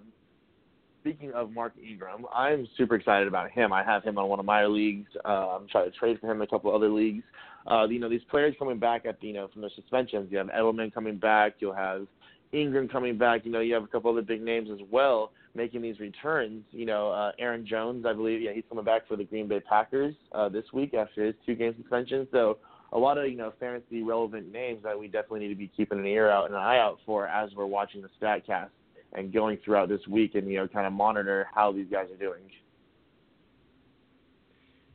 speaking of Mark Ingram, I'm super excited about him. I have him on one of my leagues. Uh, I'm trying to trade for him in a couple other leagues. uh, you know these players coming back at the, you know from the suspensions. You have Edelman coming back. You'll have Ingram coming back. You know you have a couple other big names as well making these returns. You know uh, Aaron Jones, I believe, yeah, he's coming back for the Green Bay Packers uh, this week after his two game suspension. So a lot of you know fantasy relevant names that we definitely need to be keeping an ear out and an eye out for as we're watching the Statcast and going throughout this week and you know kind of monitor how these guys are doing.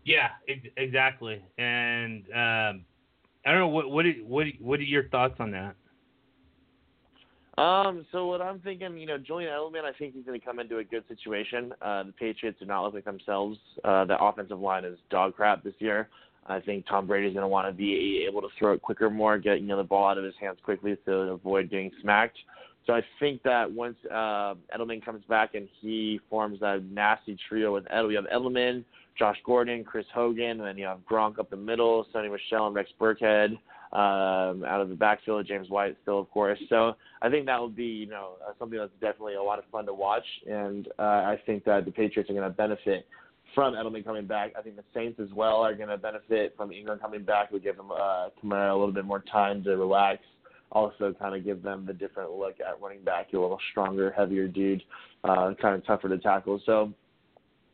Yeah, exactly. And um, I don't know what what what what are your thoughts on that? Um, so what I'm thinking, you know, Julian Edelman, I think he's going to come into a good situation. Uh, the Patriots do not look like themselves. Uh, the offensive line is dog crap this year. I think Tom Brady's going to want to be able to throw it quicker, more, get you know the ball out of his hands quickly to avoid getting smacked. So I think that once uh, Edelman comes back and he forms that nasty trio with Edelman, we have Edelman, Josh Gordon, Chris Hogan, and then you have Gronk up the middle, Sony Michel and Rex Burkhead um, out of the backfield, James White still, of course. So I think that will be, you know, uh, something that's definitely a lot of fun to watch, and uh, I think that the Patriots are going to benefit from Edelman coming back. I think the Saints as well are going to benefit from Ingram coming back. We give them uh, Kamara a little bit more time to relax. Also, kind of give them the different look at running back. You're a little stronger, heavier dude, uh, kind of tougher to tackle. So,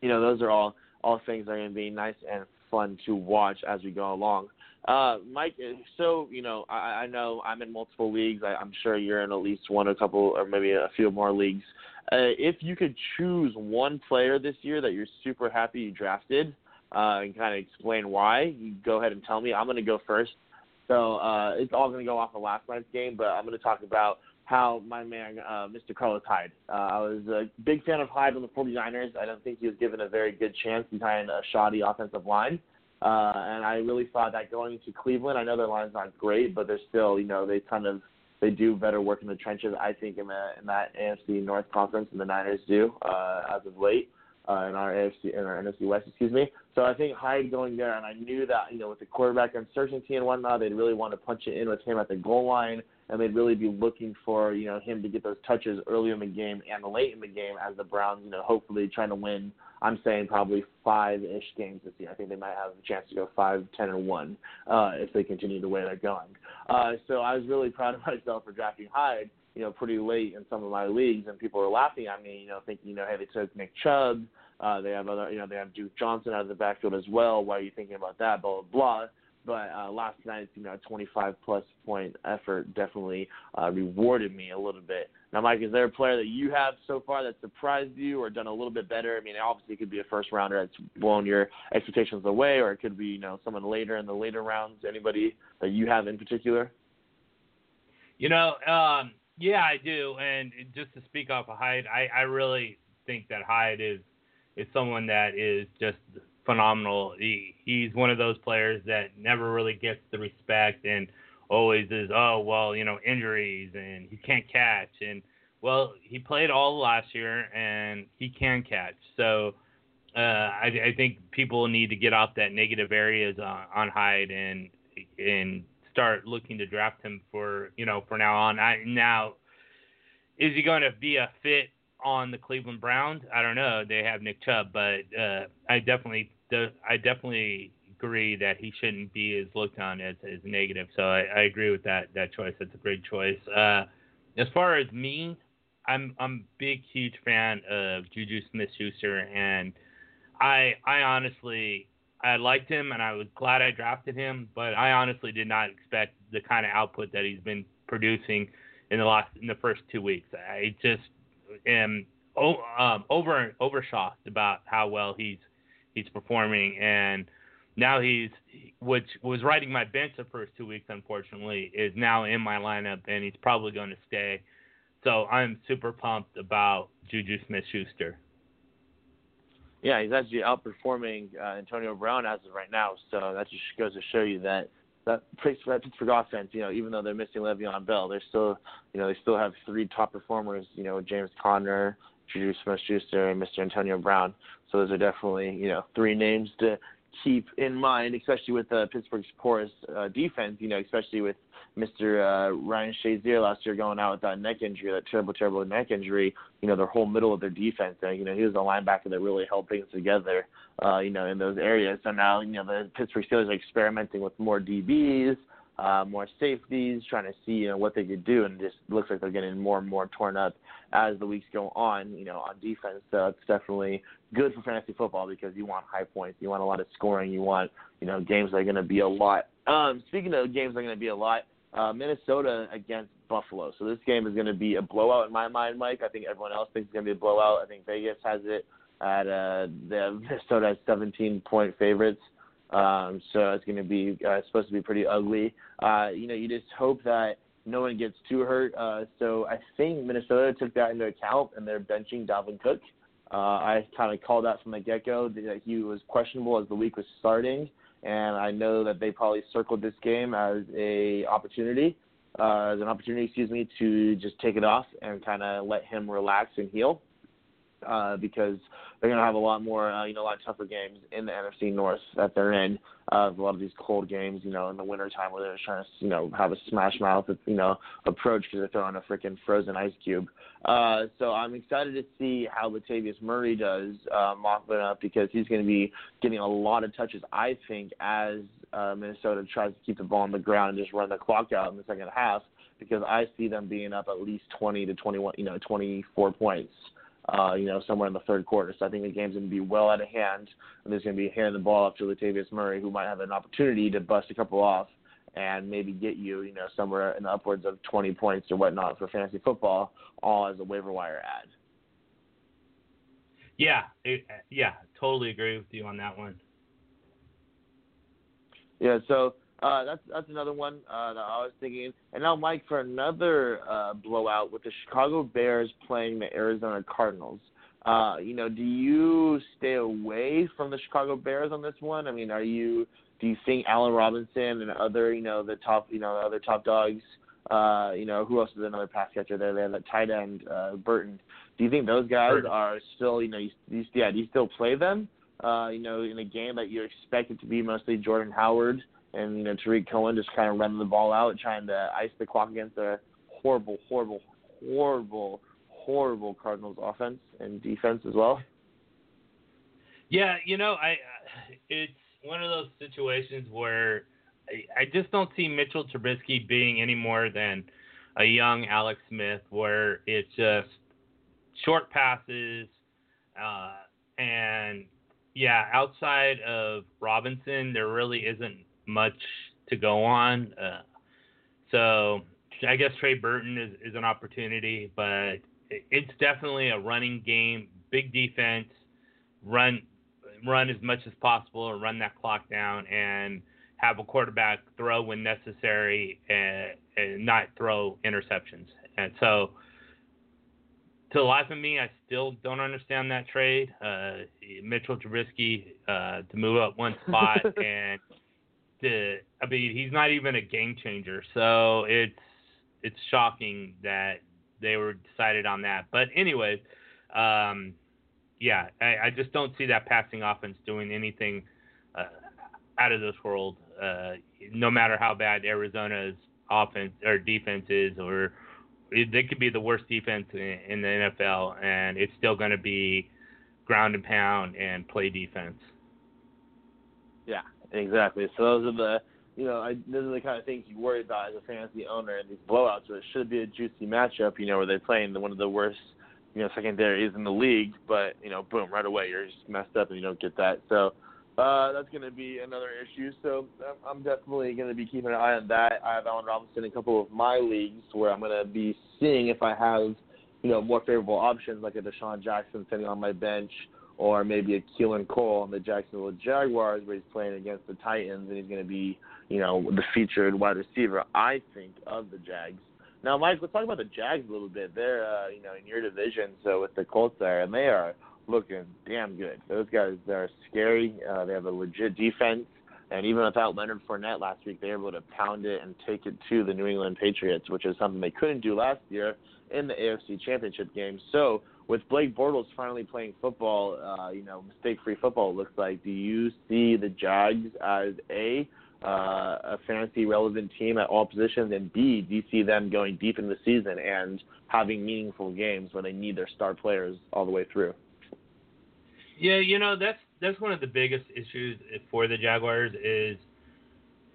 you know, those are all all things that are going to be nice and fun to watch as we go along. Uh, Mike, so you know, I, I know I'm in multiple leagues. I, I'm sure you're in at least one, or a couple, or maybe a few more leagues. Uh, if you could choose one player this year that you're super happy you drafted, uh, and kind of explain why, you go ahead and tell me. I'm going to go first. So uh, it's all going to go off of last night's game, but I'm going to talk about how my man, uh, Mr. Carlos Hyde. Uh, I was a big fan of Hyde on the 49ers. I don't think he was given a very good chance behind a shoddy offensive line. Uh, and I really thought that going to Cleveland, I know their line's not great, but they're still, you know, they kind of they do better work in the trenches. I think in the in that AFC North conference, than the Niners do uh, as of late uh, in our AFC in our NFC West, excuse me. So I think Hyde going there, and I knew that you know with the quarterback uncertainty and whatnot, they'd really want to punch it in with him at the goal line, and they'd really be looking for you know him to get those touches early in the game and late in the game as the Browns, you know, hopefully trying to win I'm saying probably five-ish games this year. I think they might have a chance to go five, ten, or one uh, if they continue the way they're going. Uh, so I was really (laughs) proud of myself for drafting Hyde, you know, pretty late in some of my leagues, and people are laughing at me, you know, thinking, you know, hey, they took Nick Chubb, uh, they have other, you know, they have Duke Johnson out of the backfield as well. Why are you thinking about that? Blah blah blah. But uh, last night's, you know, 25 plus point effort definitely uh, rewarded me a little bit now, Mike, is there a player that you have so far that surprised you or done a little bit better? I mean, obviously it could be a first rounder that's blown your expectations away, or it could be you know someone later in the later rounds. Anybody that you have in particular? You know, um, yeah, I do. And just to speak off of Hyde, I, I really think that Hyde is is someone that is just phenomenal. He he's one of those players that never really gets the respect and always is, oh well, you know, injuries and he can't catch and well, he played all last year and he can catch. So uh, I, I think people need to get off that negative areas on, on Hyde and and start looking to draft him for you know for now on. I now is he going to be a fit on the Cleveland Browns? I don't know. They have Nick Chubb, but uh, I definitely I definitely agree that he shouldn't be as looked on as, as negative. So I, I agree with that that choice. That's a great choice. Uh, as far as me, I'm I'm big huge fan of Juju Smith-Schuster, and I I honestly I liked him and I was glad I drafted him, but I honestly did not expect the kind of output that he's been producing in the last in the first two weeks. I just am um, over overshot about how well he's he's performing and now he's which was riding my bench the first two weeks unfortunately is now in my lineup and he's probably going to stay so i'm super pumped about juju smith schuster yeah he's actually outperforming uh, antonio brown as of right now so that just goes to show you that that Pittsburgh offense, you know, even though they're missing Le'Veon Bell, they're still, you know, they still have three top performers, you know, James Conner, Juju Smith-Schuster, and Mr. Antonio Brown. So those are definitely, you know, three names to keep in mind, especially with uh, Pittsburgh's porous uh, defense. You know, especially with Mr. Uh, Ryan Shazier last year going out with that neck injury, that terrible, terrible neck injury. You know, their whole middle of their defense. And, you know, he was a linebacker that really held things together. Uh, you know, in those areas. So now, you know, the Pittsburgh Steelers are experimenting with more DBs uh, more safeties, trying to see you know what they could do, and just looks like they're getting more and more torn up as the weeks go on. You know, on defense, so it's definitely good for fantasy football because you want high points, you want a lot of scoring, you want you know games that are going to be a lot. Um, speaking of games that are going to be a lot, uh, Minnesota against Buffalo. So this game is going to be a blowout in my mind, Mike. I think everyone else thinks it's going to be a blowout. I think Vegas has it at uh, the (laughs) Minnesota has 17 point favorites. Um, so it's going to be uh, supposed to be pretty ugly. Uh, you know, you just hope that no one gets too hurt. Uh, so I think Minnesota took that into account and they're benching Dalvin Cook. Uh, I kind of called that from the get-go that he was questionable as the week was starting, and I know that they probably circled this game as a opportunity, uh, as an opportunity, excuse me, to just take it off and kind of let him relax and heal uh, because they're going to have a lot more, uh, you know, a lot tougher games in the NFC North that they're in. Uh, a lot of these cold games, you know, in the wintertime where they're trying to, you know, have a smash mouth, you know, approach because they're throwing a freaking frozen ice cube. Uh, so I'm excited to see how Latavius Murray does uh, mopping up because he's going to be getting a lot of touches, I think, as uh, Minnesota tries to keep the ball on the ground and just run the clock out in the second half because I see them being up at least 20 to 21, you know, 24 points uh, Uh, you know, somewhere in the third quarter. So I think the game's going to be well out of hand, and there's going to be handing the ball off to Latavius Murray, who might have an opportunity to bust a couple off and maybe get you, you know, somewhere in the upwards of 20 points or whatnot for fantasy football, all as a waiver wire ad. Yeah, it, yeah, totally agree with you on that one. Yeah, so uh, that's that's another one uh, that I was thinking. And now, Mike, for another uh, blowout with the Chicago Bears playing the Arizona Cardinals. Uh, you know, do you stay away from the Chicago Bears on this one? I mean, are you? Do you think Allen Robinson and other, you know, the top, you know, other top dogs? Uh, you know, who else is another pass catcher there? They have that tight end, uh, Burton. Do you think those guys Burton. are still, you know, you, you, yeah, do you still play them? Uh, you know, in a game that you expect it to be mostly Jordan Howard and Tarik Cohen just kind of running the ball out, trying to ice the clock against a horrible, horrible, horrible, horrible Cardinals offense and defense as well. Yeah, you know, I it's one of those situations where I, I just don't see Mitchell Trubisky being any more than a young Alex Smith, where it's just short passes, uh, and yeah, outside of Robinson, there really isn't much to go on. Uh, so I guess Trey Burton is, is an opportunity, but it's definitely a running game, big defense, run run as much as possible and run that clock down and have a quarterback throw when necessary and, and not throw interceptions. And so to the life of me, I still don't understand that trade. Uh, Mitchell Trubisky uh, to move up one spot (laughs) and I mean, he's not even a game changer. So it's it's shocking that they were decided on that. But anyway, um, yeah, I, I, just don't see that passing offense doing anything uh, out of this world. Uh, no matter how bad Arizona's offense or defense is, or they could be the worst defense in, in the NFL, and it's still going to be ground and pound and play defense. Yeah, Exactly. So those are the you know, I, those are the kind of things you worry about as a fantasy owner in these blowouts. Where it should be a juicy matchup, you know, where they're playing one of the worst, you know, secondaries in the league. But you know, boom, right away you're just messed up and you don't get that. So uh, that's going to be another issue. So I'm definitely going to be keeping an eye on that. I have Allen Robinson in a couple of my leagues where I'm going to be seeing if I have, you know, more favorable options like a DeSean Jackson sitting on my bench or maybe a Keelan Cole on the Jacksonville Jaguars where he's playing against the Titans and he's going to be, you know, the featured wide receiver, I think, of the Jags. Now, Mike, let's talk about the Jags a little bit. They're, uh, you know, in your division, so with the Colts there, and they are looking damn good. Those guys are scary. Uh, they have a legit defense. And even without Leonard Fournette last week, they were able to pound it and take it to the New England Patriots, which is something they couldn't do last year in the AFC Championship game. So with Blake Bortles finally playing football, uh, you know, mistake-free football, it looks like. Do you see the Jags as a uh, a fantasy relevant team at all positions, and B, do you see them going deep in the season and having meaningful games when they need their star players all the way through? Yeah, you know that's that's one of the biggest issues for the Jaguars is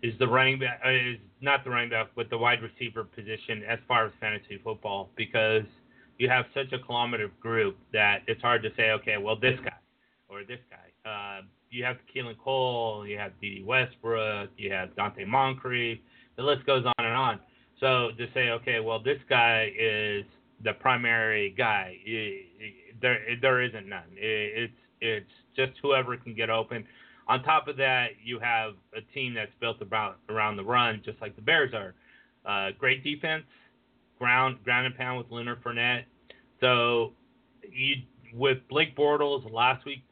is the running back is not the running back but the wide receiver position as far as fantasy football because you have such a kilometer group that it's hard to say okay well this guy or this guy. Uh, you have Keelan Cole, you have Dede Westbrook, you have Donte Moncrief. The list goes on and on. So to say okay well this guy is the primary guy, there there isn't none. It's it's just whoever can get open. On top of that, you have a team that's built about around the run, just like the Bears are. Uh, great defense, ground ground and pound with Leonard Fournette. So you with Blake Bortles last week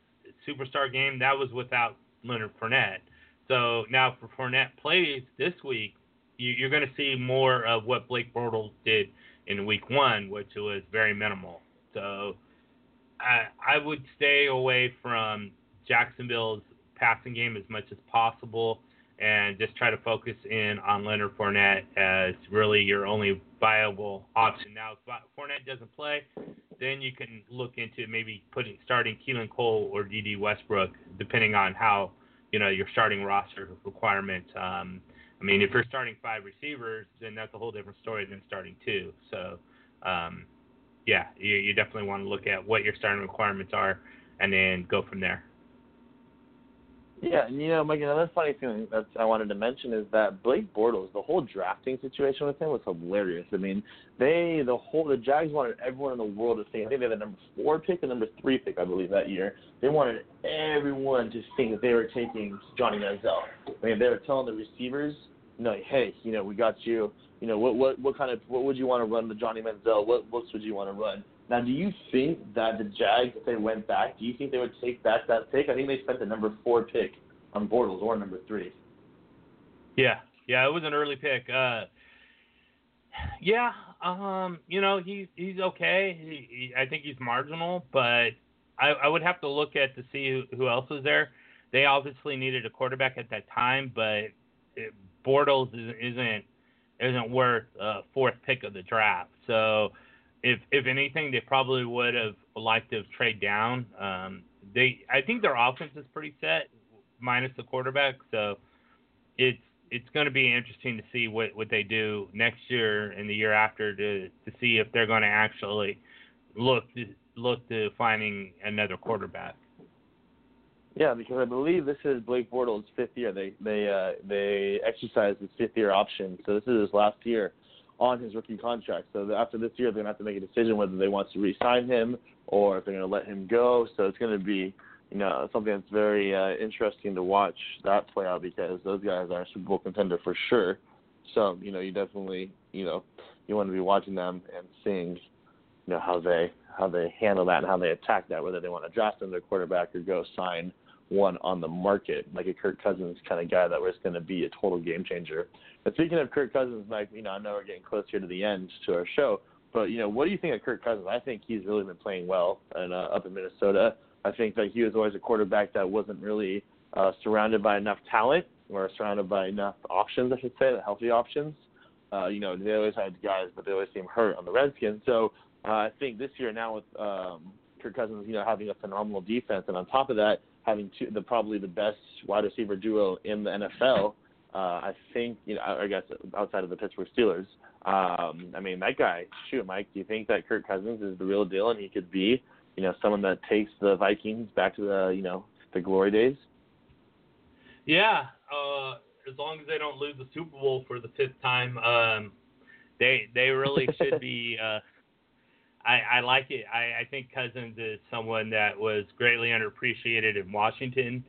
superstar game that was without Leonard Fournette. So now for Fournette plays this week, you, you're going to see more of what Blake Bortles did in week one, which was very minimal. So I, I would stay away from Jacksonville's passing game as much as possible and just try to focus in on Leonard Fournette as really your only viable option. Now, if Fournette doesn't play, then you can look into maybe putting starting Keelan Cole or Dede Westbrook, depending on how you know your starting roster requirement. Um, I mean, if you're starting five receivers, then that's a whole different story than starting two. So, um, yeah, you, you definitely want to look at what your starting requirements are and then go from there. Yeah, and you know, Mike, another funny thing that I wanted to mention is that Blake Bortles, the whole drafting situation with him was hilarious. I mean, they, the whole, the Jags wanted everyone in the world to think. I think they had the number four pick and number three pick, I believe, that year. They wanted everyone to think that they were taking Johnny Manziel. I mean, they were telling the receivers, you know, hey, you know, we got you. You know, what what what kind of what would you want to run the Johnny Manziel? What looks would you want to run? Now, do you think that the Jags, if they went back, do you think they would take back that pick? I think they spent the number four pick on Bortles or number three. Yeah, yeah, it was an early pick. Uh, yeah, um, you know, he's he's okay. He, he, I think he's marginal, but I, I would have to look at to see who, who else was there. They obviously needed a quarterback at that time, but it, Bortles isn't isn't worth a fourth pick of the draft. So if if anything, they probably would have liked to trade down. Um, they I think their offense is pretty set, minus the quarterback. So it's it's going to be interesting to see what what they do next year and the year after to to see if they're going to actually look to look to finding another quarterback. Yeah, because I believe this is Blake Bortles' fifth year. They they uh, they exercised his fifth year option, so this is his last year on his rookie contract. So after this year, they're gonna have to make a decision whether they want to re-sign him or if they're gonna let him go. So it's gonna be you know something that's very uh, interesting to watch that play out because those guys are a Super Bowl contender for sure. So you know you definitely you know you want to be watching them and seeing you know how they how they handle that and how they attack that, whether they want to draft another quarterback or go sign one on the market, like a Kirk Cousins kind of guy that was going to be a total game changer. But speaking of Kirk Cousins, Mike, you know, I know we're getting close here to the end to our show, but you know, what do you think of Kirk Cousins? I think he's really been playing well and uh, up in Minnesota. I think that he was always a quarterback that wasn't really uh, surrounded by enough talent or surrounded by enough options, I should say, the healthy options. Uh, you know, they always had guys, but they always seemed hurt on the Redskins. So uh, I think this year now with um, Kirk Cousins, you know, having a phenomenal defense, and on top of that, having two, the probably the best wide receiver duo in the NFL. Uh, I think you know, I guess outside of the Pittsburgh Steelers. Um, I mean, that guy. Shoot, Mike, do you think that Kirk Cousins is the real deal, and he could be, you know, someone that takes the Vikings back to the, you know, the glory days? Yeah, uh, as long as they don't lose the Super Bowl for the fifth time, um, they they really (laughs) should be. Uh, I, I like it. I, I think Cousins is someone that was greatly underappreciated in Washington.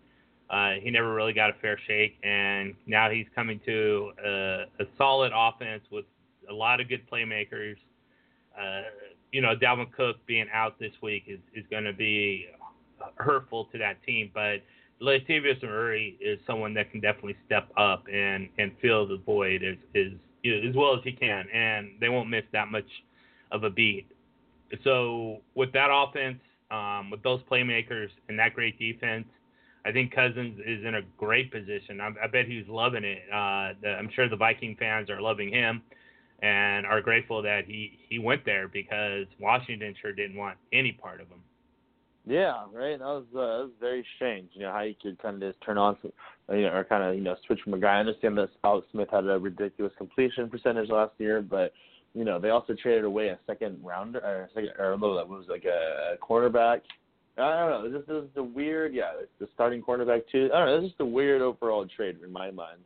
Uh, he never really got a fair shake, and now he's coming to a, a solid offense with a lot of good playmakers. Uh, you know, Dalvin Cook being out this week is, is going to be hurtful to that team, but Latavius Murray is someone that can definitely step up and and fill the void as as as well as he can, and they won't miss that much of a beat. So with that offense, um, with those playmakers and that great defense, I think Cousins is in a great position. I, I bet he's loving it. Uh, the, I'm sure the Viking fans are loving him and are grateful that he he went there because Washington sure didn't want any part of him. Yeah, right. That was uh, that was very strange. You know how you could kind of just turn on, some, you know, or kind of you know switch from a guy. I understand that Alex Smith had a ridiculous completion percentage last year, but you know they also traded away a second rounder or a second or no, that was like a, cornerback. I don't know. This is the weird. Yeah, the starting cornerback too. I don't know. This is just a weird overall trade in my mind.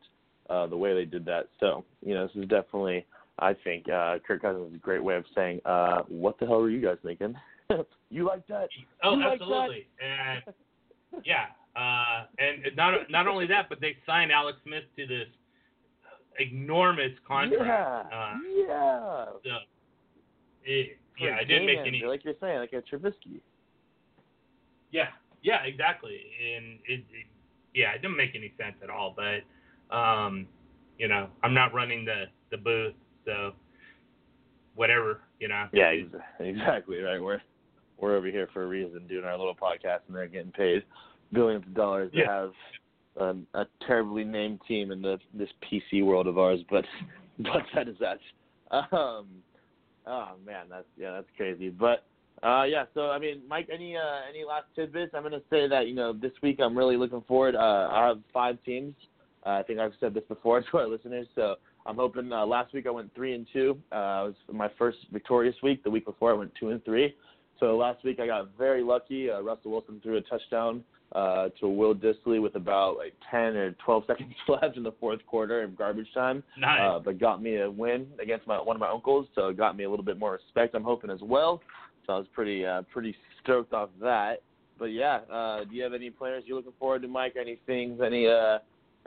Uh, the way they did that. So you know, this is definitely. I think uh, Kirk Cousins is a great way of saying, uh, "What the hell were you guys thinking?" (laughs) you like that? Oh, you absolutely. Like and yeah, uh, and not not only that, but they signed Alex Smith to this enormous contract. Yeah. Uh, yeah. so it, yeah, it didn't make any. like you're saying, like a Trubisky. Yeah, yeah, exactly. And it, it, yeah, it didn't make any sense at all. But um, you know, I'm not running the the booth, so whatever, you know. Yeah, exactly. Right. We're we're over here for a reason, doing our little podcast, and they're getting paid billions of dollars to Yeah. have um, a terribly named team in the this PC world of ours. But (laughs) but that is that. Um, oh man, that's yeah, that's crazy. But uh, yeah, so I mean, Mike, any uh, any last tidbits? I'm gonna say that you know this week I'm really looking forward. Uh, I have five teams. Uh, I think I've said this before (laughs) to our listeners, so I'm hoping. Uh, last week I went three and two. Uh, it was my first victorious week. The week before I went two and three. So last week I got very lucky. Uh, Russell Wilson threw a touchdown uh, to Will Dissly with about like 10 or 12 (laughs) seconds left in the fourth quarter in garbage time Nice. uh, but got me a win against my one of my uncles, so it got me a little bit more respect. I'm hoping as well. So I was pretty uh, pretty stoked off that. But yeah, uh, do you have any players you're looking forward to, Mike? Any things? Any uh,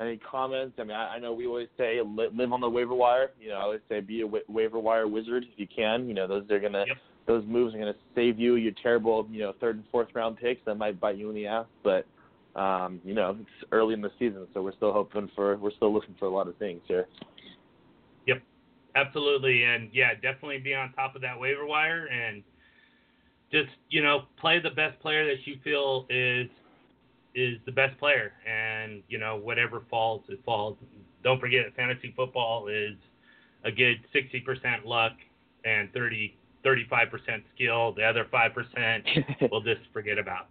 any comments? I mean, I, I know we always say li- live on the waiver wire. You know, I always say be a wa- waiver wire wizard if you can. You know, those are gonna Yep. Those moves are gonna save you your terrible you know third and fourth round picks that might bite you in the ass, but. Um, you know, it's early in the season, so we're still hoping for we're still looking for a lot of things here. Yep, absolutely, and yeah, definitely be on top of that waiver wire and just you know play the best player that you feel is is the best player, and you know whatever falls, it falls. Don't forget, fantasy football is a good 60% luck and 30 35% skill. The other five percent (laughs) we'll just forget about.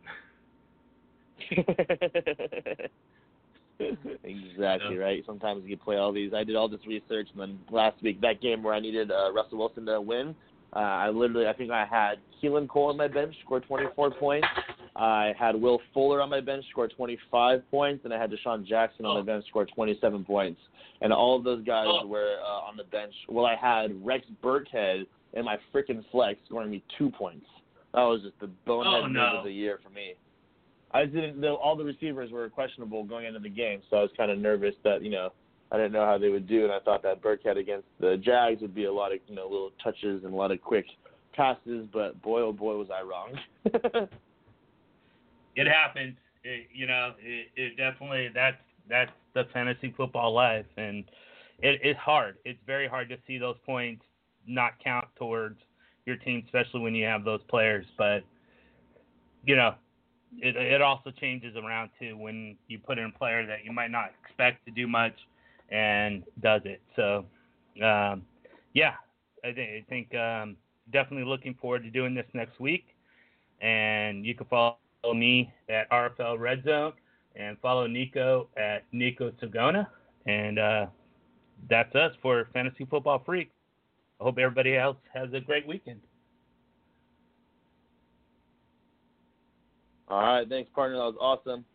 exactly Yeah. right. Sometimes you play all these. I did all this research, and then last week that game where I needed uh, Russell Wilson to win, uh, I literally I think I had Keelan Cole on my bench, scored 24 points. I had Will Fuller on my bench, scored 25 points, and I had DeSean Jackson on Oh. my bench, scored 27 points. And all of those guys Oh. were uh, on the bench. Well, I had Rex Burkhead in my freaking flex, scoring me two points. That was just the bonehead Oh, move of the year for me. I didn't. The, all the receivers were questionable going into the game, so I was kind of nervous that you know I didn't know how they would do, and I thought that Burkhead against the Jags would be a lot of you know little touches and a lot of quick passes, but boy oh boy was I wrong. (laughs) it happens. It, you know, it, it definitely that's that's the fantasy football life, and it, it's hard. It's very hard to see those points not count towards your team, especially when you have those players. But you know, it it also changes around too when you put in a player that you might not expect to do much and does it. So, um, yeah, I, th- I think um, definitely looking forward to doing this next week. And you can follow me at RFL Red Zone and follow Neiko at Neiko Sigona. And uh, that's us for Fantasy Football Freak. I hope everybody else has a great weekend. all right, thanks partner, that was awesome.